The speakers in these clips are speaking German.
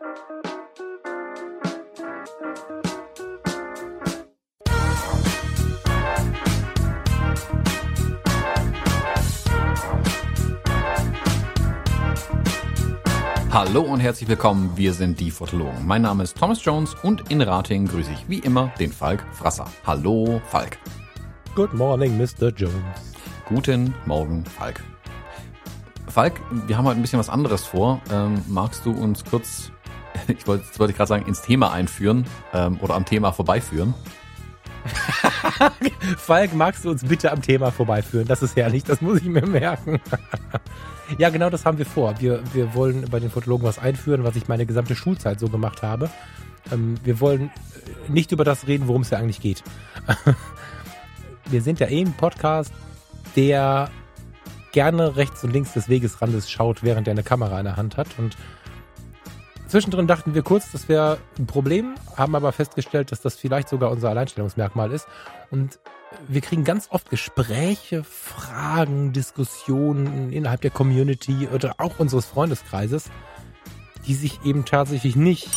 Hallo und herzlich willkommen, wir sind die Fotologen. Mein Name ist Thomas Jones und in Rating grüße ich wie immer den Falk Frasser. Hallo Falk. Good morning, Mr. Jones. Guten Morgen, Falk. Falk, wir haben heute ein bisschen was anderes vor. Ähm, magst du uns kurz, ich wollte, wollte gerade sagen, ins Thema einführen ähm, oder am Thema vorbeiführen? Falk, magst du uns bitte am Thema vorbeiführen? Das ist herrlich, das muss ich mir merken. ja, genau das haben wir vor. Wir, wir wollen bei den Fotologen was einführen, was ich meine gesamte Schulzeit so gemacht habe. Ähm, wir wollen äh, nicht über das reden, worum es ja eigentlich geht. wir sind ja eh ein Podcast, der gerne rechts und links des Wegesrandes schaut, während er eine Kamera in der Hand hat. Und zwischendrin dachten wir kurz, das wäre ein Problem, haben aber festgestellt, dass das vielleicht sogar unser Alleinstellungsmerkmal ist. Und wir kriegen ganz oft Gespräche, Fragen, Diskussionen innerhalb der Community oder auch unseres Freundeskreises, die sich eben tatsächlich nicht,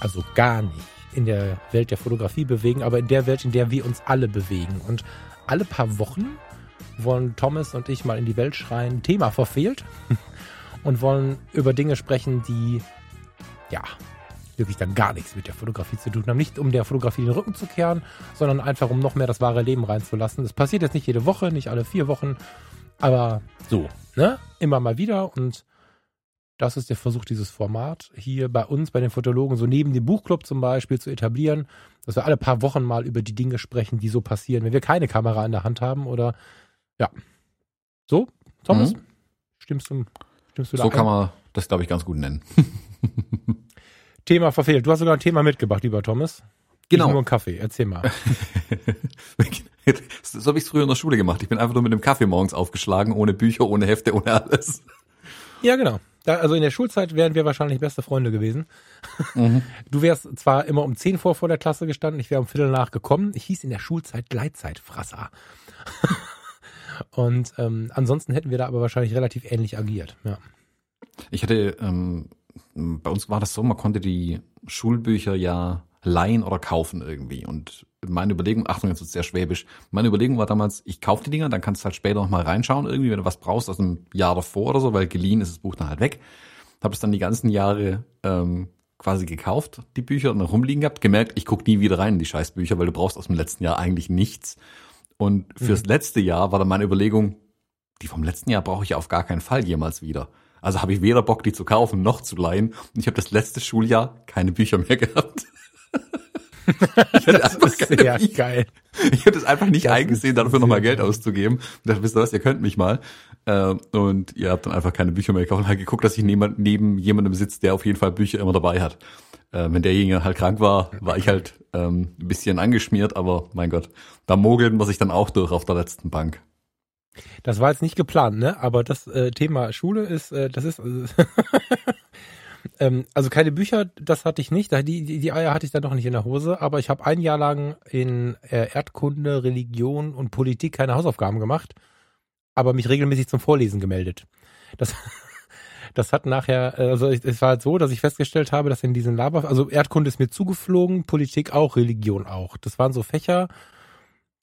also gar nicht, in der Welt der Fotografie bewegen, aber in der Welt, in der wir uns alle bewegen. Und alle paar Wochen wollen Thomas und ich mal in die Welt schreien, Thema verfehlt und wollen über Dinge sprechen, die ja wirklich dann gar nichts mit der Fotografie zu tun haben. Nicht um der Fotografie den Rücken zu kehren, sondern einfach um noch mehr das wahre Leben reinzulassen. Das passiert jetzt nicht jede Woche, nicht alle vier Wochen, aber so, ne? Immer mal wieder und das ist der Versuch, dieses Format hier bei uns, bei den Fotologen, so neben dem Buchclub zum Beispiel zu etablieren, dass wir alle paar Wochen mal über die Dinge sprechen, die so passieren, wenn wir keine Kamera in der Hand haben oder ja. So, Thomas, mhm. stimmst du, stimmst du da So ein? kann man das, glaube ich, ganz gut nennen. Thema verfehlt. Du hast sogar ein Thema mitgebracht, lieber Thomas. Genau. Ich nur einen Kaffee. Erzähl mal. so habe ich es früher in der Schule gemacht. Ich bin einfach nur mit einem Kaffee morgens aufgeschlagen, ohne Bücher, ohne Hefte, ohne alles. Ja, genau. Da, also in der Schulzeit wären wir wahrscheinlich beste Freunde gewesen. Mhm. Du wärst zwar immer um zehn vor vor der Klasse gestanden, ich wäre um Viertel nach gekommen. Ich hieß in der Schulzeit Gleitzeitfrasser. Und ähm, ansonsten hätten wir da aber wahrscheinlich relativ ähnlich agiert. Ja. Ich hatte, ähm, bei uns war das so, man konnte die Schulbücher ja leihen oder kaufen irgendwie. Und meine Überlegung, Achtung, jetzt ist sehr schwäbisch, meine Überlegung war damals, ich kaufe die Dinger, dann kannst du halt später nochmal reinschauen irgendwie, wenn du was brauchst aus einem Jahr davor oder so, weil geliehen ist das Buch dann halt weg. Habe es dann die ganzen Jahre ähm, quasi gekauft, die Bücher, und dann rumliegen gehabt, gemerkt, ich guck nie wieder rein in die Scheißbücher, weil du brauchst aus dem letzten Jahr eigentlich nichts. Und fürs mhm. letzte Jahr war dann meine Überlegung, die vom letzten Jahr brauche ich auf gar keinen Fall jemals wieder. Also habe ich weder Bock, die zu kaufen noch zu leihen. Und ich habe das letzte Schuljahr keine Bücher mehr gehabt. ich hatte das ist sehr Bücher. geil. Ich habe das einfach nicht das eingesehen, dafür nochmal Geld auszugeben. Und dachte, wisst ihr was, ihr könnt mich mal. Äh, und ihr habt dann einfach keine Bücher mehr gekauft und halt geguckt, dass ich neben, neben jemandem sitze, der auf jeden Fall Bücher immer dabei hat. Äh, wenn derjenige halt krank war, war ich halt ähm, ein bisschen angeschmiert, aber mein Gott, da mogeln muss ich dann auch durch auf der letzten Bank. Das war jetzt nicht geplant, ne? Aber das äh, Thema Schule ist, äh, das ist äh, ähm, also keine Bücher, das hatte ich nicht. Die, die, Eier hatte ich dann noch nicht in der Hose, aber ich habe ein Jahr lang in äh, Erdkunde, Religion und Politik keine Hausaufgaben gemacht, aber mich regelmäßig zum Vorlesen gemeldet. Das das hat nachher, äh, also es war halt so, dass ich festgestellt habe, dass in diesen Laber, also Erdkunde ist mir zugeflogen, Politik auch, Religion auch. Das waren so Fächer,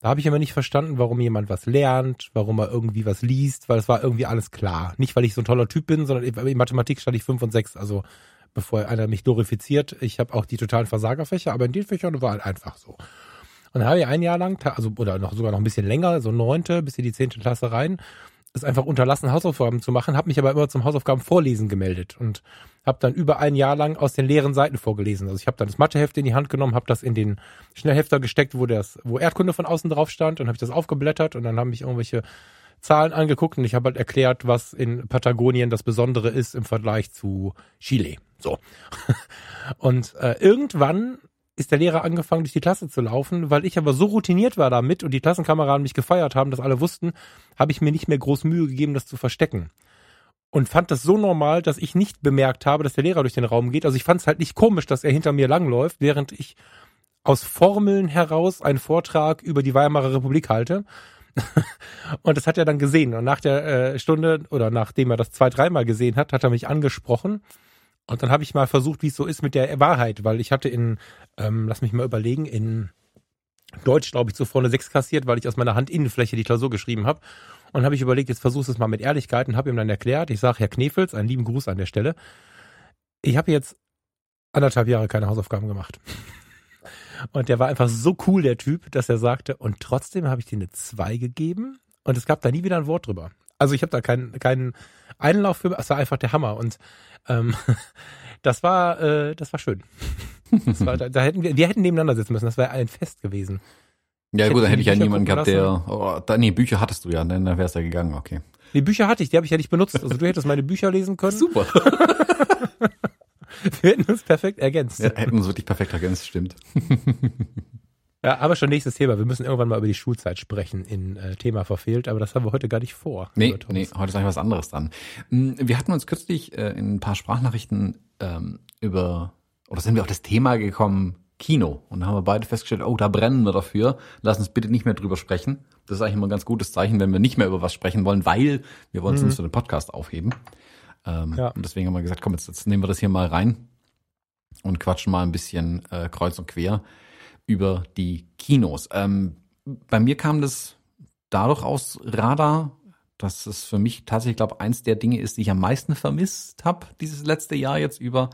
da habe ich immer nicht verstanden, warum jemand was lernt, warum er irgendwie was liest, weil es war irgendwie alles klar. Nicht, weil ich so ein toller Typ bin, sondern in Mathematik stand ich fünf und sechs, also bevor einer mich glorifiziert. Ich habe auch die totalen Versagerfächer, aber in den Fächern war halt einfach so. Und dann habe ich ein Jahr lang, also oder noch sogar noch ein bisschen länger, so neunte bis in die zehnte Klasse rein, es einfach unterlassen, Hausaufgaben zu machen, habe mich aber immer zum Hausaufgaben vorlesen gemeldet und habe dann über ein Jahr lang aus den leeren Seiten vorgelesen. Also ich habe dann das Matheheft in die Hand genommen, habe das in den Schnellhefter gesteckt, wo das, wo Erdkunde von außen drauf stand und habe ich das aufgeblättert und dann haben mich irgendwelche Zahlen angeguckt und ich habe halt erklärt, was in Patagonien das Besondere ist im Vergleich zu Chile. So. Und äh, irgendwann ist der Lehrer angefangen, durch die Klasse zu laufen. Weil ich aber so routiniert war damit und die Klassenkameraden mich gefeiert haben, dass alle wussten, habe ich mir nicht mehr groß Mühe gegeben, das zu verstecken. Und fand das so normal, dass ich nicht bemerkt habe, dass der Lehrer durch den Raum geht. Also ich fand es halt nicht komisch, dass er hinter mir langläuft, während ich aus Formeln heraus einen Vortrag über die Weimarer Republik halte. und das hat er dann gesehen. Und nach der äh, Stunde oder nachdem er das zwei, dreimal gesehen hat, hat er mich angesprochen Und dann habe ich mal versucht, wie es so ist mit der Wahrheit, weil ich hatte in, ähm, lass mich mal überlegen, in Deutsch, glaube ich, zuvor eine 6 kassiert, weil ich aus meiner Handinnenfläche die Klausur geschrieben habe. Und habe ich überlegt, jetzt versuchst du es mal mit Ehrlichkeit und habe ihm dann erklärt, ich sage, Herr Knefels, einen lieben Gruß an der Stelle. Ich habe jetzt anderthalb Jahre keine Hausaufgaben gemacht. Und der war einfach so cool, der Typ, dass er sagte, und trotzdem habe ich dir eine 2 gegeben und es gab da nie wieder ein Wort drüber. Also ich habe da keinen keinen Einlauf für, es war einfach der Hammer und ähm, das war äh, das war schön. Das war, da, da hätten wir, wir hätten nebeneinander sitzen müssen, das wäre ein Fest gewesen. Ja gut, dann hätte ich ja niemanden gehabt, der, oh, da, nee, Bücher hattest du ja, dann wär's ja gegangen, okay. Die Bücher hatte ich, die habe ich ja nicht benutzt. Also du hättest meine Bücher lesen können. Super. Wir hätten uns perfekt ergänzt. ja, hätten uns wirklich perfekt ergänzt, stimmt. Ja, aber schon nächstes Thema. Wir müssen irgendwann mal über die Schulzeit sprechen in äh, Thema verfehlt, aber das haben wir heute gar nicht vor. Nee, nee, heute ist eigentlich was anderes dran. Mm, Wir hatten uns kürzlich äh, in ein paar Sprachnachrichten ähm, über, oder sind wir auf das Thema gekommen, Kino. Und da haben wir beide festgestellt, oh, da brennen wir dafür. Lass uns bitte nicht mehr drüber sprechen. Das ist eigentlich immer ein ganz gutes Zeichen, wenn wir nicht mehr über was sprechen wollen, weil wir wollen es uns für den Podcast aufheben. Ähm, Ja. Und deswegen haben wir gesagt, komm, jetzt, jetzt nehmen wir das hier mal rein und quatschen mal ein bisschen äh, kreuz und quer über die Kinos. Ähm, bei mir kam das dadurch aus Radar, dass es für mich tatsächlich, glaube eins der Dinge ist, die ich am meisten vermisst habe dieses letzte Jahr jetzt über.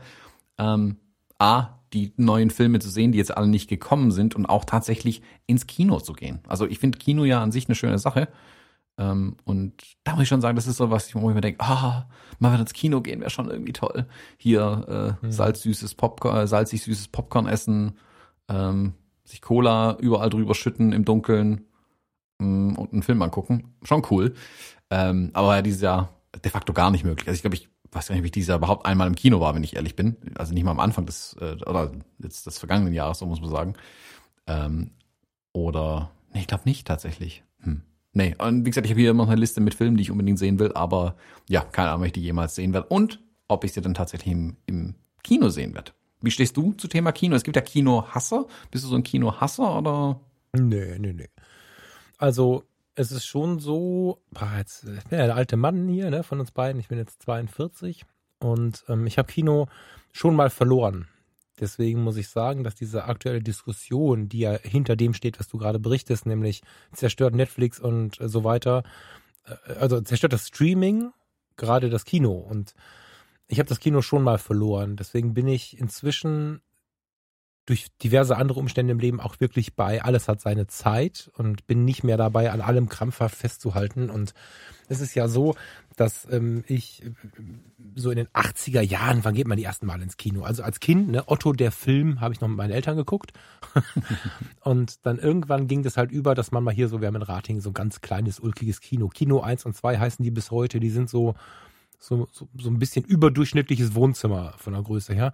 Ähm, A, die neuen Filme zu sehen, die jetzt alle nicht gekommen sind und auch tatsächlich ins Kino zu gehen. Also ich finde Kino ja an sich eine schöne Sache. Ähm, und da muss ich schon sagen, das ist so was, wo ich mir denke, ah, mal wieder ins Kino gehen wäre schon irgendwie toll. Hier äh, salzsüßes Popcorn, äh, salzig süßes Popcorn essen, ähm, sich Cola überall drüber schütten im Dunkeln ähm, und einen Film angucken. Schon cool. Ähm, aber dieses Jahr de facto gar nicht möglich. Also ich glaube, ich weiß gar nicht, wie ich dieses Jahr überhaupt einmal im Kino war, wenn ich ehrlich bin. Also nicht mal am Anfang des, äh, oder jetzt des vergangenen Jahres, so muss man sagen. Ähm, oder, nee, ich glaube nicht tatsächlich. Hm. Nee, und wie gesagt, ich habe hier immer noch eine Liste mit Filmen, die ich unbedingt sehen will, aber ja, keine Ahnung, ob ich die jemals sehen werde und ob ich sie dann tatsächlich im, im Kino sehen werde. Wie stehst du zu Thema Kino? Es gibt ja Kinohasser. Bist du so ein Kinohasser oder? Nee, nee, nee. Also, es ist schon so, boah, jetzt, ich bin ja der alte Mann hier, ne, von uns beiden. Ich bin jetzt 42 und ähm, ich habe Kino schon mal verloren. Deswegen muss ich sagen, dass diese aktuelle Diskussion, die ja hinter dem steht, was du gerade berichtest, nämlich zerstört Netflix und äh, so weiter, äh, also zerstört das Streaming, gerade das Kino. Und ich habe das Kino schon mal verloren. Deswegen bin ich inzwischen durch diverse andere Umstände im Leben auch wirklich bei, alles hat seine Zeit und bin nicht mehr dabei, an allem krampfhaft festzuhalten. Und es ist ja so, dass ähm, ich äh, so in den 80er Jahren, wann geht man die ersten Mal ins Kino? Also als Kind, ne, Otto der Film habe ich noch mit meinen Eltern geguckt. und dann irgendwann ging das halt über, dass man mal hier so, wir haben in Rating so ein ganz kleines, ulkiges Kino. Kino 1 und 2 heißen die bis heute, die sind so, so, so, so ein bisschen überdurchschnittliches Wohnzimmer von der Größe her.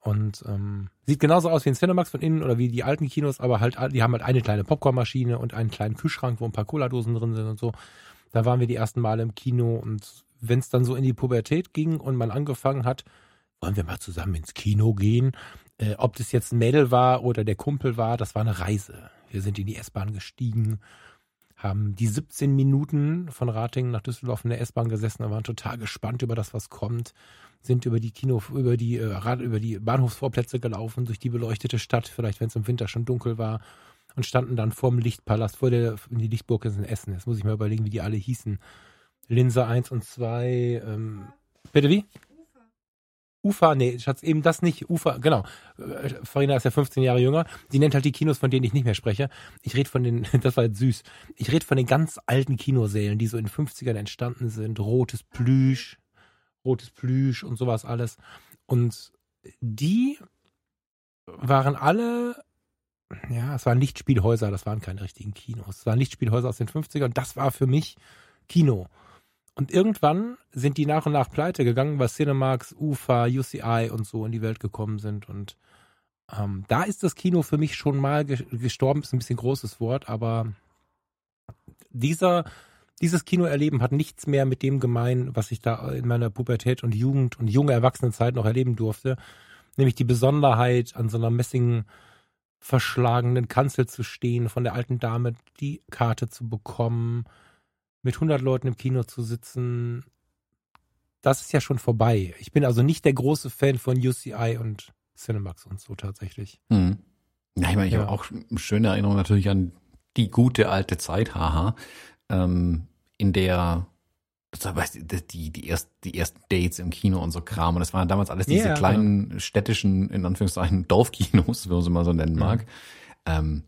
Und ähm, sieht genauso aus wie ein Cinemax von innen oder wie die alten Kinos, aber halt, die haben halt eine kleine Popcornmaschine und einen kleinen Kühlschrank, wo ein paar Cola-Dosen drin sind und so. Da waren wir die ersten Male im Kino und wenn es dann so in die Pubertät ging und man angefangen hat, wollen wir mal zusammen ins Kino gehen? Äh, ob das jetzt ein Mädel war oder der Kumpel war, das war eine Reise. Wir sind in die S-Bahn gestiegen, haben die 17 Minuten von Ratingen nach Düsseldorf in der S-Bahn gesessen und waren total gespannt über das, was kommt. Sind über die Kino, über die, äh, über die Bahnhofsvorplätze gelaufen, durch die beleuchtete Stadt, vielleicht wenn es im Winter schon dunkel war, und standen dann vorm Lichtpalast, vor der die Lichtburg in Essen. Jetzt muss ich mal überlegen, wie die alle hießen. Linse 1 und 2, ähm, bitte wie? Ufa, nee, Schatz, eben das nicht. Ufa, genau. Äh, Farina ist ja 15 Jahre jünger. Sie nennt halt die Kinos, von denen ich nicht mehr spreche. Ich rede von den, das war jetzt süß. Ich rede von den ganz alten Kinosälen, die so in den 50ern entstanden sind. Rotes Plüsch, rotes Plüsch und sowas alles. Und die waren alle, ja, es waren Lichtspielhäuser, das waren keine richtigen Kinos. Es waren Lichtspielhäuser aus den 50ern. Das war für mich Kino. Und irgendwann sind die nach und nach pleite gegangen, weil Cinemax, UFA, UCI und so in die Welt gekommen sind. Und ähm, da ist das Kino für mich schon mal ge gestorben, ist ein bisschen großes Wort, aber dieser, dieses Kinoerleben hat nichts mehr mit dem gemein, was ich da in meiner Pubertät und Jugend und junge Erwachsenenzeit noch erleben durfte. Nämlich die Besonderheit, an so einer Messing verschlagenen Kanzel zu stehen, von der alten Dame die Karte zu bekommen, mit 100 Leuten im Kino zu sitzen, das ist ja schon vorbei. Ich bin also nicht der große Fan von UCI und Cinemax und so tatsächlich. Hm. Ja, ich meine, ich Ja. habe auch schöne Erinnerungen natürlich an die gute alte Zeit, haha, ähm, in der die, die, erst, die ersten Dates im Kino und so Kram. Und das waren damals alles diese Ja, kleinen städtischen, in Anführungszeichen, Dorfkinos, wenn man sie mal so nennen Mhm. mag. Ähm,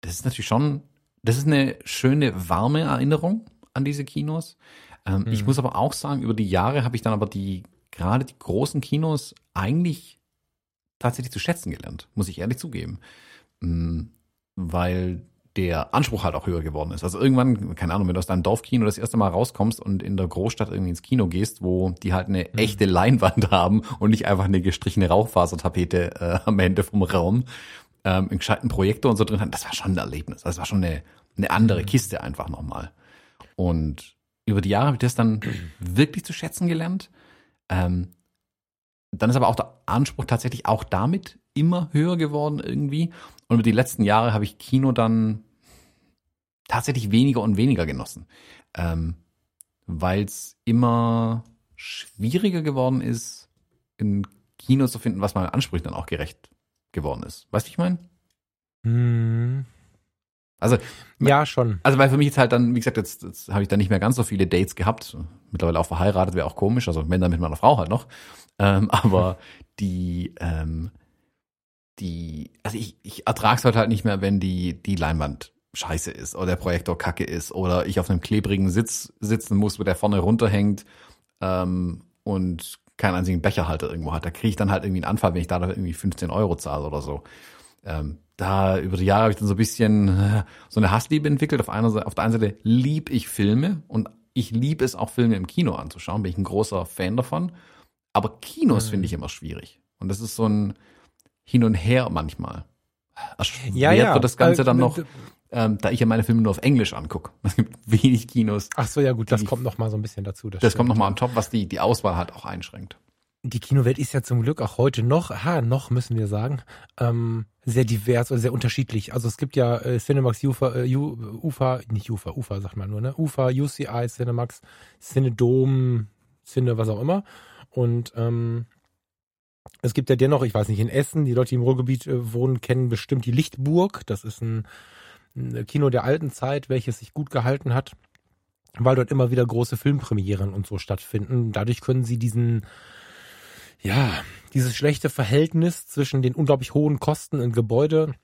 das ist natürlich schon, das ist eine schöne, warme Erinnerung an diese Kinos. Ähm, Ich Mhm. muss aber auch sagen, über die Jahre habe ich dann aber die, gerade die großen Kinos eigentlich tatsächlich zu schätzen gelernt, muss ich ehrlich zugeben. Mm, Weil der Anspruch halt auch höher geworden ist. Also irgendwann, keine Ahnung, wenn du aus deinem Dorfkino das erste Mal rauskommst und in der Großstadt irgendwie ins Kino gehst, wo die halt eine echte Leinwand haben und nicht einfach eine gestrichene Rauchfasertapete äh, am Ende vom Raum, ähm, einen gescheiten Projektor und so drin haben, das war schon ein Erlebnis. Das war schon eine, eine andere Kiste einfach nochmal. Und über die Jahre habe ich das dann wirklich zu schätzen gelernt. Ähm, dann ist aber auch der Anspruch tatsächlich auch damit immer höher geworden irgendwie. Und über die letzten Jahre habe ich Kino dann tatsächlich weniger und weniger genossen. Ähm, Weil es immer schwieriger geworden ist, ein Kino zu finden, was meinen Ansprüchen dann auch gerecht geworden ist. Weißt du, ich meine? Hm. Also, Ja, schon. also weil für mich jetzt halt dann, wie gesagt, jetzt, jetzt habe ich dann nicht mehr ganz so viele Dates gehabt. Mittlerweile auch verheiratet, wäre auch komisch. Also wenn dann mit meiner Frau halt noch. Ähm, aber die, ähm, die, also ich, ich ertrag's heute halt nicht mehr, wenn die, die Leinwand scheiße ist oder der Projektor kacke ist oder ich auf einem klebrigen Sitz sitzen muss, wo der vorne runterhängt ähm, und keinen einzigen Becherhalter irgendwo hat. Da kriege ich dann halt irgendwie einen Anfall, wenn ich da irgendwie 15 Euro zahle oder so. Ähm, da über die Jahre habe ich dann so ein bisschen äh, so eine Hassliebe entwickelt. Auf einer Seite, auf der einen Seite lieb ich Filme und ich liebe es auch Filme im Kino anzuschauen, bin ich ein großer Fan davon. Aber Kinos Mhm. finde ich immer schwierig. Und das ist so ein Hin und Her manchmal. Erschwert Ja, ja. wird das Ganze Äh, dann noch, ähm, da ich ja meine Filme nur auf Englisch angucke. Es gibt wenig Kinos. Ach so, ja gut, das kommt noch mal so ein bisschen dazu. Das stimmt, kommt nochmal ja. on top, was die, die Auswahl halt auch einschränkt. Die Kinowelt ist ja zum Glück auch heute noch, ha, noch müssen wir sagen, ähm, sehr divers oder sehr unterschiedlich. Also es gibt ja äh, Cinemax, Ufa, äh, Ufa, nicht Ufa, Ufa sagt man nur, ne? Ufa, UCI, Cinemax, Cinedom, Cine, was auch immer. Und ähm, es gibt ja dennoch, ich weiß nicht, in Essen, die Leute, die im Ruhrgebiet äh, wohnen, kennen bestimmt die Lichtburg. Das ist ein, ein Kino der alten Zeit, welches sich gut gehalten hat, weil dort immer wieder große Filmpremieren und so stattfinden. Dadurch können sie diesen ja, dieses schlechte Verhältnis zwischen den unglaublich hohen Kosten im Gebäude,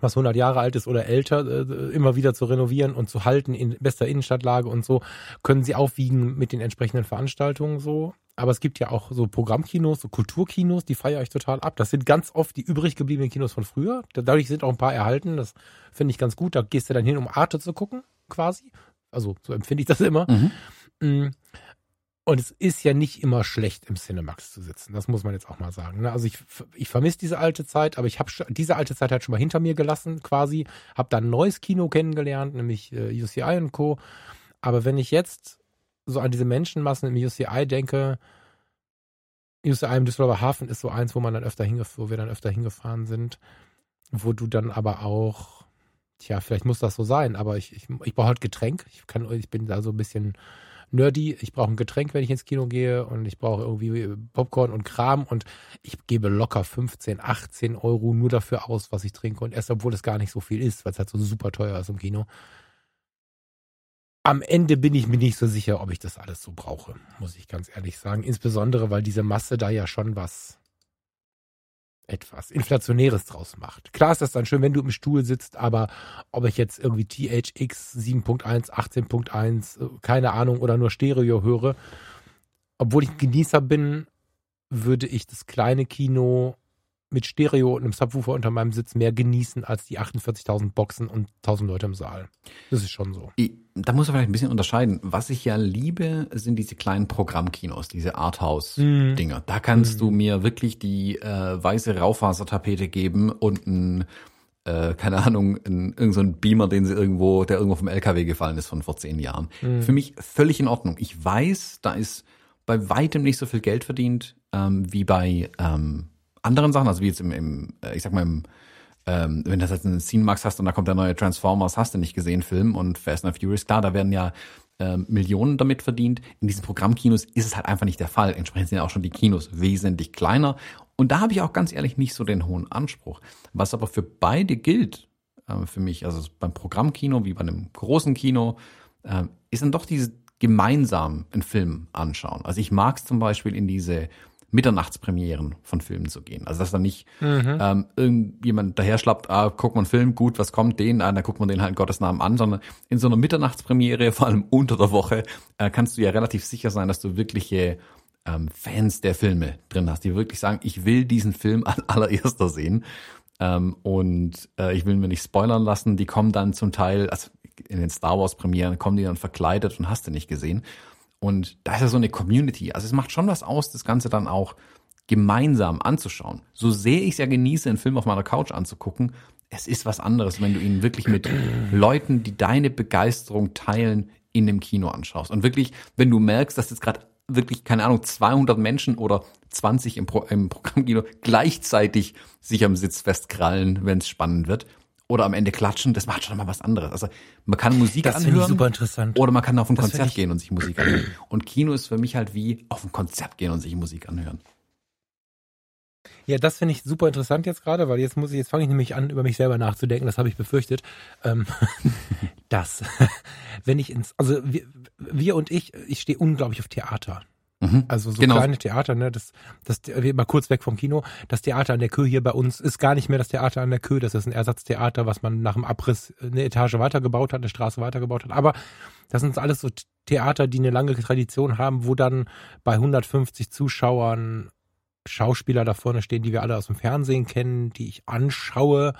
was 100 Jahre alt ist oder älter, äh, immer wieder zu renovieren und zu halten in bester Innenstadtlage und so, können sie aufwiegen mit den entsprechenden Veranstaltungen so. Aber es gibt ja auch so Programmkinos, so Kulturkinos, die feiere ich total ab. Das sind ganz oft die übrig gebliebenen Kinos von früher. Dadurch sind auch ein paar erhalten. Das finde ich ganz gut. Da gehst du dann hin, um Arte zu gucken, quasi. Also so empfinde ich das immer. Mhm. Und es ist ja nicht immer schlecht, im Cinemax zu sitzen. Das muss man jetzt auch mal sagen. ne? Also ich, ich vermisse diese alte Zeit, aber ich habe diese alte Zeit halt schon mal hinter mir gelassen, quasi. Habe dann ein neues Kino kennengelernt, nämlich äh, UCI und Co. Aber wenn ich jetzt so an diese Menschenmassen im UCI denke, UCI im Düsseldorfer Hafen ist so eins, wo man dann öfter wo wir dann öfter hingefahren sind, wo du dann aber auch, tja, vielleicht muss das so sein, aber ich, ich, ich brauche halt Getränk. Ich kann, ich bin da so ein bisschen nerdy. Ich brauche ein Getränk, wenn ich ins Kino gehe und ich brauche irgendwie Popcorn und Kram und ich gebe locker 15, 18 Euro nur dafür aus, was ich trinke und erst obwohl es gar nicht so viel ist, weil es halt so super teuer ist im Kino. Am Ende bin ich mir nicht so sicher, ob ich das alles so brauche, muss ich ganz ehrlich sagen. Insbesondere, weil diese Masse da ja schon was etwas Inflationäres draus macht. Klar ist das dann schön, wenn du im Stuhl sitzt, aber ob ich jetzt irgendwie THX 7.1, 18.1, äh, keine Ahnung, oder nur Stereo höre, obwohl ich ein Genießer bin, würde ich das kleine Kino mit Stereo und einem Subwoofer unter meinem Sitz mehr genießen als die 48.000 Boxen und 1.000 Leute im Saal. Das ist schon so. Ich- Da muss man vielleicht ein bisschen unterscheiden. Was ich ja liebe, sind diese kleinen Programmkinos, diese Arthouse-Dinger. Da kannst Mhm. du mir wirklich die äh, weiße Raufasertapete geben und ein, äh, keine Ahnung, ein, irgend so ein Beamer, den sie irgendwo, der irgendwo vom LKW gefallen ist von vor zehn Jahren. Mhm. Für mich völlig in Ordnung. Ich weiß, da ist bei weitem nicht so viel Geld verdient ähm, wie bei ähm, anderen Sachen, also wie jetzt im, im äh, ich sag mal, im ähm, wenn du jetzt einen Cinemax hast und da kommt der neue Transformers, hast du nicht gesehen, Film und Fast and Furious, klar, da werden ja ähm, Millionen damit verdient. In diesen Programmkinos ist es halt einfach nicht der Fall. Entsprechend sind auch schon die Kinos wesentlich kleiner. Und da habe ich auch ganz ehrlich nicht so den hohen Anspruch. Was aber für beide gilt, äh, für mich, also beim Programmkino wie bei einem großen Kino, äh, ist dann doch dieses gemeinsam einen Film anschauen. Also ich mag es zum Beispiel in diese Mitternachtspremieren von Filmen zu gehen. Also dass da nicht mhm. ähm, irgendjemand daher schlappt, ah, guck mal einen Film, gut, was kommt, den, ah, dann guckt man den halt in Gottes Namen an, sondern in so einer Mitternachtspremiere, vor allem unter der Woche, äh, kannst du ja relativ sicher sein, dass du wirkliche ähm, Fans der Filme drin hast, die wirklich sagen, ich will diesen Film an allererster sehen. Ähm, und äh, ich will mir nicht spoilern lassen, die kommen dann zum Teil, also in den Star Wars Premieren kommen die dann verkleidet und hast du nicht gesehen. Und da ist ja so eine Community. Also es macht schon was aus, das Ganze dann auch gemeinsam anzuschauen. So sehr ich es ja genieße, einen Film auf meiner Couch anzugucken, es ist was anderes, wenn du ihn wirklich mit Leuten, die deine Begeisterung teilen, in dem Kino anschaust. Und wirklich, wenn du merkst, dass jetzt gerade wirklich, keine Ahnung, 200 Menschen oder 20 im, Pro im Programmkino gleichzeitig sich am Sitz festkrallen, wenn es spannend wird oder am Ende klatschen, das macht schon mal was anderes. Also man kann Musik das anhören. Ich super interessant. Oder man kann auf ein das Konzert gehen und sich Musik anhören. Und Kino ist für mich halt wie auf ein Konzert gehen und sich Musik anhören. Ja, das finde ich super interessant jetzt gerade, weil jetzt muss ich, jetzt fange ich nämlich an, über mich selber nachzudenken, das habe ich befürchtet. Ähm, dass, wenn ich ins, also wir, wir und ich, ich stehe unglaublich auf Theater. Mhm. Also so genau. kleine Theater, ne, das, das, mal kurz weg vom Kino. Das Theater an der Kö hier bei uns ist gar nicht mehr das Theater an der Kö. Das ist ein Ersatztheater, was man nach dem Abriss eine Etage weitergebaut hat, eine Straße weitergebaut hat. Aber das sind alles so Theater, die eine lange Tradition haben, wo dann bei 150 Zuschauern Schauspieler da vorne stehen, die wir alle aus dem Fernsehen kennen, die ich anschaue,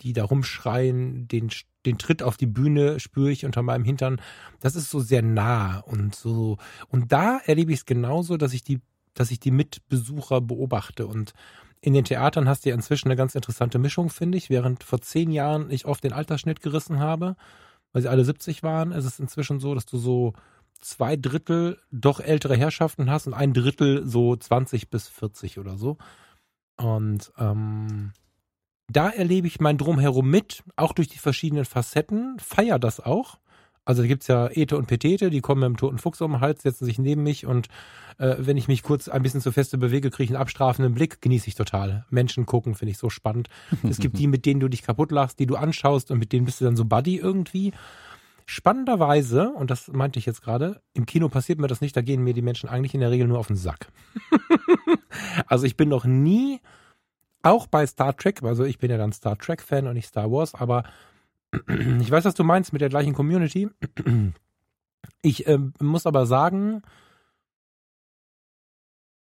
die da rumschreien, den den Tritt auf die Bühne spüre ich unter meinem Hintern. Das ist so sehr nah und so. Und da erlebe ich es genauso, dass ich die, dass ich die Mitbesucher beobachte. Und in den Theatern hast du ja inzwischen eine ganz interessante Mischung, finde ich. Während vor zehn Jahren ich oft den Altersschnitt gerissen habe, weil sie alle 70 waren, ist es inzwischen so, dass du so zwei Drittel doch ältere Herrschaften hast und ein Drittel so 20 bis 40 oder so. Und ähm, da erlebe ich mein Drumherum mit, auch durch die verschiedenen Facetten, feier das auch. Also da gibt's ja Ete und Petete, die kommen mit dem toten Fuchs um den Hals, setzen sich neben mich und äh, wenn ich mich kurz ein bisschen zu feste bewege, kriege ich einen abstrafenden Blick, genieße ich total. Menschen gucken, finde ich so spannend. es gibt die, mit denen du dich kaputt lachst, die du anschaust und mit denen bist du dann so Buddy irgendwie. Spannenderweise, und das meinte ich jetzt gerade, im Kino passiert mir das nicht, da gehen mir die Menschen eigentlich in der Regel nur auf den Sack. also ich bin noch nie auch bei Star Trek, also ich bin ja dann Star Trek-Fan und nicht Star Wars, aber ich weiß, was du meinst mit der gleichen Community. Ich äh, muss aber sagen,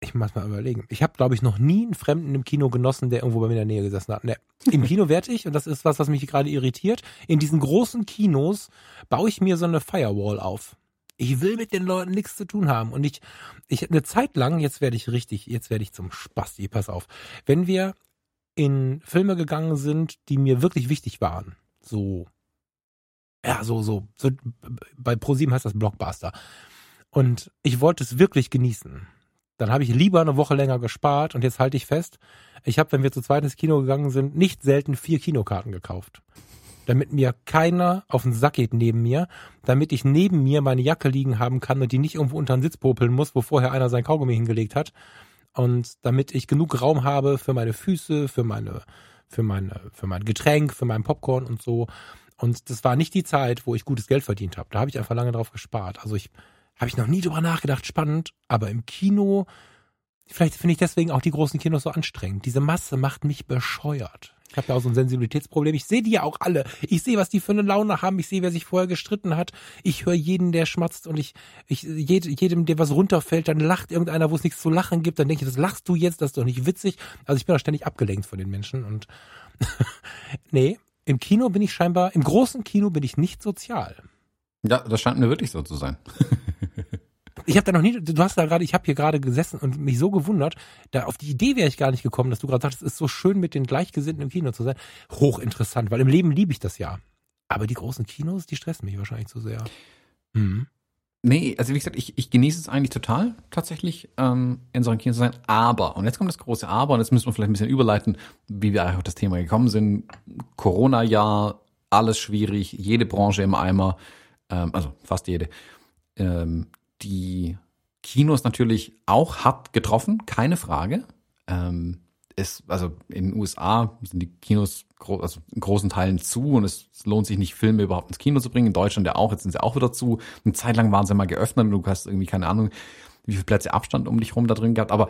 ich muss mal überlegen. Ich habe, glaube ich, noch nie einen Fremden im Kino genossen, der irgendwo bei mir in der Nähe gesessen hat. Nee. Im Kino werde ich, und das ist was, was mich gerade irritiert, in diesen großen Kinos baue ich mir so eine Firewall auf. Ich will mit den Leuten nichts zu tun haben. Und ich, ich eine Zeit lang, jetzt werde ich richtig, jetzt werde ich zum Spasti, pass auf. Wenn wir in Filme gegangen sind, die mir wirklich wichtig waren, so, ja, so, so, so bei ProSieben heißt das Blockbuster. Und ich wollte es wirklich genießen. Dann habe ich lieber eine Woche länger gespart und jetzt halte ich fest, ich habe, wenn wir zu zweit ins Kino gegangen sind, nicht selten vier Kinokarten gekauft damit mir keiner auf den Sack geht neben mir, damit ich neben mir meine Jacke liegen haben kann und die nicht irgendwo unter den Sitz popeln muss, wo vorher einer sein Kaugummi hingelegt hat. Und damit ich genug Raum habe für meine Füße, für meine, für meine, für mein Getränk, für meinen Popcorn und so. Und das war nicht die Zeit, wo ich gutes Geld verdient habe. Da habe ich einfach lange drauf gespart. Also ich habe ich noch nie drüber nachgedacht, spannend, aber im Kino, vielleicht finde ich deswegen auch die großen Kinos so anstrengend. Diese Masse macht mich bescheuert. Ich habe ja auch so ein Sensibilitätsproblem. Ich sehe die ja auch alle. Ich sehe, was die für eine Laune haben. Ich sehe, wer sich vorher gestritten hat. Ich höre jeden, der schmatzt und ich, ich jedem, der was runterfällt, dann lacht irgendeiner, wo es nichts zu lachen gibt. Dann denke ich, das lachst du jetzt, das ist doch nicht witzig. Also ich bin da ständig abgelenkt von den Menschen und nee, im Kino bin ich scheinbar, im großen Kino bin ich nicht sozial. Ja, das scheint mir wirklich so zu sein. Ich habe da noch nie, du hast da gerade, ich habe hier gerade gesessen und mich so gewundert, da auf die Idee wäre ich gar nicht gekommen, dass du gerade sagst, es ist so schön mit den Gleichgesinnten im Kino zu sein. Hochinteressant, weil im Leben liebe ich das ja. Aber die großen Kinos, die stressen mich wahrscheinlich zu sehr. Mhm. Nee, also wie gesagt, ich, ich genieße es eigentlich total, tatsächlich ähm, in so einem Kino zu sein. Aber, und jetzt kommt das große Aber, und jetzt müssen wir vielleicht ein bisschen überleiten, wie wir eigentlich auf das Thema gekommen sind. Corona-Jahr, alles schwierig, jede Branche im Eimer. ähm, also fast jede, ähm, die Kinos natürlich auch hart getroffen, keine Frage. Ähm, es, also in den USA sind die Kinos gro also in großen Teilen zu und es lohnt sich nicht, Filme überhaupt ins Kino zu bringen. In Deutschland ja auch, jetzt sind sie auch wieder zu. Eine Zeit lang waren sie mal geöffnet und du hast irgendwie keine Ahnung, wie viele Plätze Abstand um dich rum da drin gehabt. Aber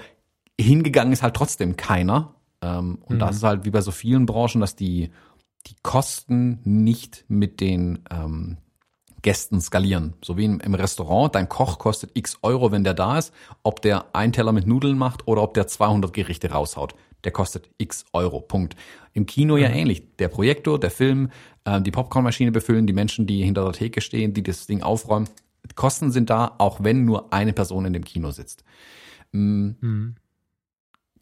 hingegangen ist halt trotzdem keiner. Ähm, und mhm. das ist halt wie bei so vielen Branchen, dass die, die Kosten nicht mit den ähm, Gästen skalieren. So wie im, im, Restaurant, dein Koch kostet x Euro, wenn der da ist, ob der einen Teller mit Nudeln macht oder ob der 200 Gerichte raushaut. Der kostet x Euro, Punkt. Im Kino ja mhm. ähnlich. Der Projektor, der Film, äh, die Popcornmaschine befüllen, die Menschen, die hinter der Theke stehen, die das Ding aufräumen. Kosten sind da, auch wenn nur eine Person in dem Kino sitzt. Mhm. Mhm.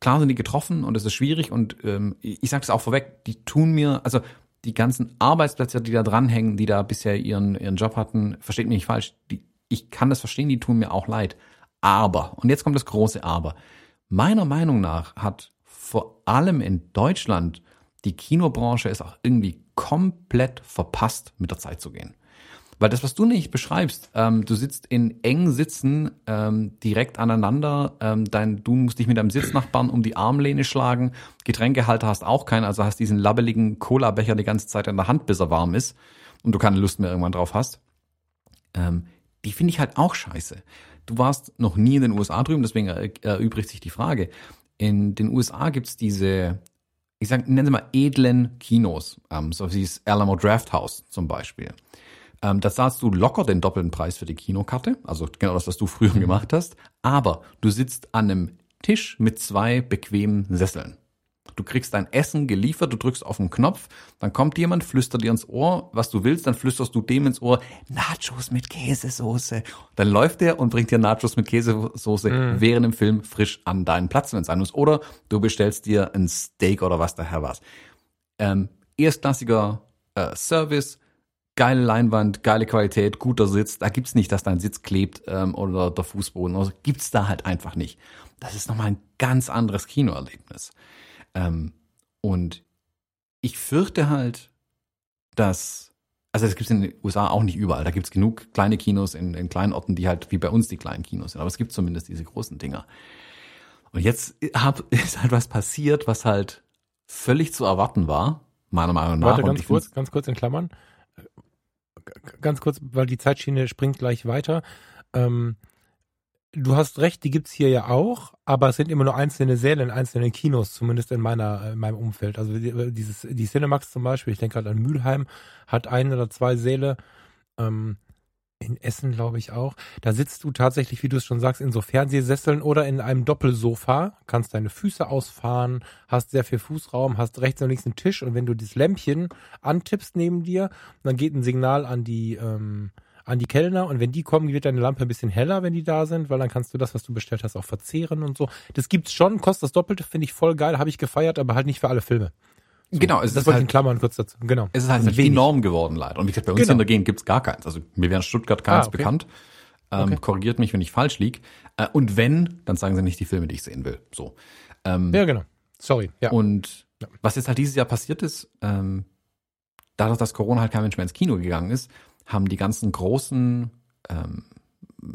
Klar sind die getroffen und es ist schwierig und ähm, ich sage es auch vorweg, die tun mir, also die ganzen Arbeitsplätze, die da dranhängen, die da bisher ihren, ihren Job hatten, versteht mich nicht falsch, die, ich kann das verstehen, die tun mir auch leid. Aber, und jetzt kommt das große Aber, meiner Meinung nach hat vor allem in Deutschland die Kinobranche es auch irgendwie komplett verpasst, mit der Zeit zu gehen. Weil das, was du nicht beschreibst, ähm, du sitzt in engen Sitzen ähm, direkt aneinander, ähm, dein, du musst dich mit deinem Sitznachbarn um die Armlehne schlagen, Getränkehalter hast auch keinen, also hast diesen labbeligen Cola-Becher die ganze Zeit in der Hand, bis er warm ist und du keine Lust mehr irgendwann drauf hast. Ähm, die finde ich halt auch scheiße. Du warst noch nie in den USA drüben, deswegen erübrigt sich die Frage. In den USA gibt's diese, ich sag, nennen sie mal edlen Kinos, ähm, so wie das Alamo Draft House zum Beispiel. Ähm, da zahlst du locker den doppelten Preis für die Kinokarte, also genau das, was du früher mhm. gemacht hast, aber du sitzt an einem Tisch mit zwei bequemen Sesseln. Du kriegst dein Essen geliefert, du drückst auf den Knopf, dann kommt jemand, flüstert dir ins Ohr, was du willst, dann flüsterst du dem ins Ohr, Nachos mit Käsesoße. Dann läuft der und bringt dir Nachos mit Käsesoße mm. während dem Film frisch an deinen Platz, wenn es sein muss. Oder du bestellst dir ein Steak oder was daher was. Ähm, erstklassiger äh, Service, geile Leinwand, geile Qualität, guter Sitz. Da gibt's nicht, dass dein Sitz klebt ähm, oder der Fußboden. Also gibt's da halt einfach nicht. Das ist nochmal ein ganz anderes Kinoerlebnis. Ähm, und ich fürchte halt, dass, also das gibt's in den USA auch nicht überall. Da gibt's genug kleine Kinos in, in kleinen Orten, die halt wie bei uns die kleinen Kinos sind. Aber es gibt zumindest diese großen Dinger. Und jetzt hab, ist halt was passiert, was halt völlig zu erwarten war, meiner Meinung nach. Warte, ganz kurz, ganz kurz in Klammern ganz kurz, weil die Zeitschiene springt gleich weiter. Ähm, du hast recht, die gibt's hier ja auch, aber es sind immer nur einzelne Säle in einzelnen Kinos, zumindest in meiner, in meinem Umfeld. Also dieses, die Cinemax zum Beispiel, ich denke gerade an Mülheim, hat ein oder zwei Säle. Ähm, in Essen, glaube ich auch. Da sitzt du tatsächlich, wie du es schon sagst, in so Fernsehsesseln oder in einem Doppelsofa, kannst deine Füße ausfahren, hast sehr viel Fußraum, hast rechts und links einen Tisch und wenn du das Lämpchen antippst neben dir, dann geht ein Signal an die ähm, an die Kellner und wenn die kommen, wird deine Lampe ein bisschen heller, wenn die da sind, weil dann kannst du das, was du bestellt hast, auch verzehren und so. Das gibt's schon, kostet das Doppelte, finde ich voll geil, habe ich gefeiert, aber halt nicht für alle Filme. So, genau, es das ist halt, in Klammern kurz dazu. Genau. Es ist halt nicht die Norm geworden leider. Und wie gesagt, bei uns genau. in der Gegend gibt's gar keins. Also mir wäre in Stuttgart keins ah, okay. bekannt. Ähm, okay. Korrigiert mich, wenn ich falsch lieg. Äh, und wenn, dann sagen sie nicht die Filme, die ich sehen will. So. Ähm, ja, genau. Sorry. Ja. Und ja. was jetzt halt dieses Jahr passiert ist, ähm, dadurch, dass Corona halt kein Mensch mehr ins Kino gegangen ist, haben die ganzen großen ähm,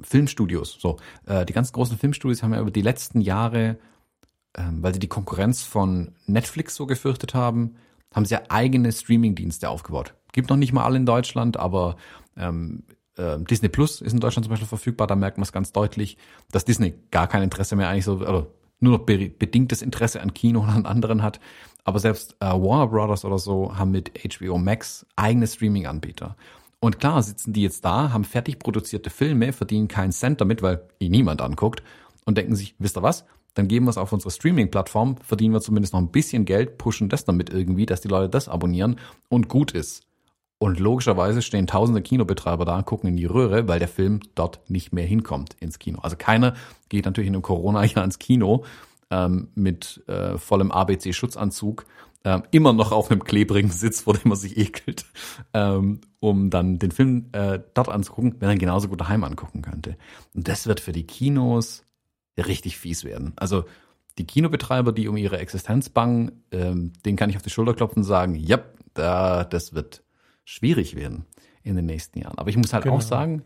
Filmstudios, so, äh, die ganzen großen Filmstudios haben ja über die letzten Jahre ähm, weil sie die Konkurrenz von Netflix so gefürchtet haben, haben sie ja eigene Streaming-Dienste aufgebaut. Gibt noch nicht mal alle in Deutschland, aber ähm, äh, Disney Plus ist in Deutschland zum Beispiel verfügbar. Da merkt man es ganz deutlich, dass Disney gar kein Interesse mehr eigentlich so, oder nur noch be bedingtes Interesse an Kino und an anderen hat. Aber selbst äh, Warner Brothers oder so haben mit HBO Max eigene Streaming-Anbieter. Und klar sitzen die jetzt da, haben fertig produzierte Filme, verdienen keinen Cent damit, weil ihn niemand anguckt und denken sich, wisst ihr was? Dann geben wir es auf unsere Streaming-Plattform, verdienen wir zumindest noch ein bisschen Geld, pushen das damit irgendwie, dass die Leute das abonnieren und gut ist. Und logischerweise stehen tausende Kinobetreiber da und gucken in die Röhre, weil der Film dort nicht mehr hinkommt ins Kino. Also keiner geht natürlich in einem Corona-Jahr ins Kino ähm, mit äh, vollem ABC-Schutzanzug, ähm, immer noch auf einem klebrigen Sitz, vor dem man sich ekelt, ähm, um dann den Film äh, dort anzugucken, wenn er genauso gut daheim angucken könnte. Und das wird für die Kinos richtig fies werden. Also die Kinobetreiber, die um ihre Existenz bangen, ähm, denen kann ich auf die Schulter klopfen und sagen, ja, da, das wird schwierig werden. in den nächsten Jahren. Aber ich muss halt genau. auch sagen,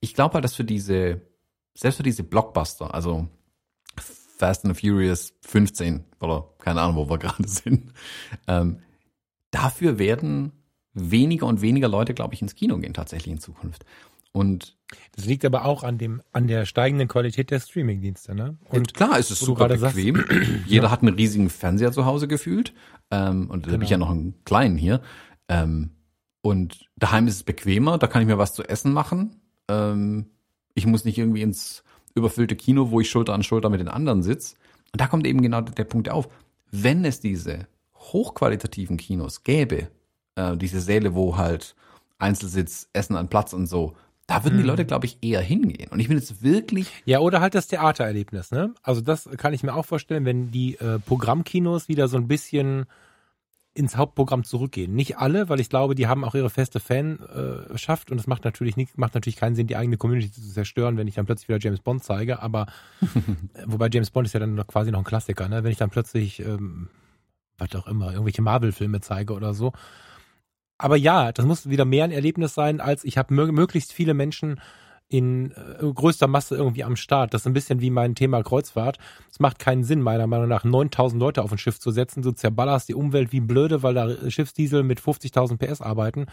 ich glaube halt, dass für diese, selbst für diese Blockbuster, also Fast and Furious 15 oder keine Ahnung, wo wir gerade sind, ähm, dafür werden weniger und weniger Leute, glaube ich, ins Kino gehen tatsächlich in Zukunft. Und das liegt aber auch an dem an der steigenden Qualität der Streamingdienste, ne? Und klar, ist es super bequem. Jeder ja. hat einen riesigen Fernseher zu Hause gefühlt ähm, und da genau. habe ich ja noch einen kleinen hier. Ähm, und daheim ist es bequemer, da kann ich mir was zu essen machen. Ähm, ich muss nicht irgendwie ins überfüllte Kino, wo ich Schulter an Schulter mit den anderen sitze. Und da kommt eben genau der Punkt auf. Wenn es diese hochqualitativen Kinos gäbe, äh, diese Säle, wo halt Einzelsitz, Essen an Platz und so, da würden die mhm. Leute, glaube ich, eher hingehen. Und ich bin jetzt wirklich. Ja, oder halt das Theatererlebnis, ne? Also das kann ich mir auch vorstellen, wenn die äh, Programmkinos wieder so ein bisschen ins Hauptprogramm zurückgehen. Nicht alle, weil ich glaube, die haben auch ihre feste Fanschaft und es macht natürlich nicht, macht natürlich keinen Sinn, die eigene Community zu zerstören, wenn ich dann plötzlich wieder James Bond zeige. Aber wobei James Bond ist ja dann noch quasi noch ein Klassiker, ne? Wenn ich dann plötzlich ähm, was auch immer, irgendwelche Marvel-Filme zeige oder so, aber ja, das muss wieder mehr ein Erlebnis sein, als ich habe möglichst viele Menschen in äh, größter Masse irgendwie am Start. Das ist ein bisschen wie mein Thema Kreuzfahrt. Es macht keinen Sinn, meiner Meinung nach, 9000 Leute auf ein Schiff zu setzen. Du zerballerst die Umwelt wie blöde, weil da Schiffsdiesel mit 50.000 PS arbeiten.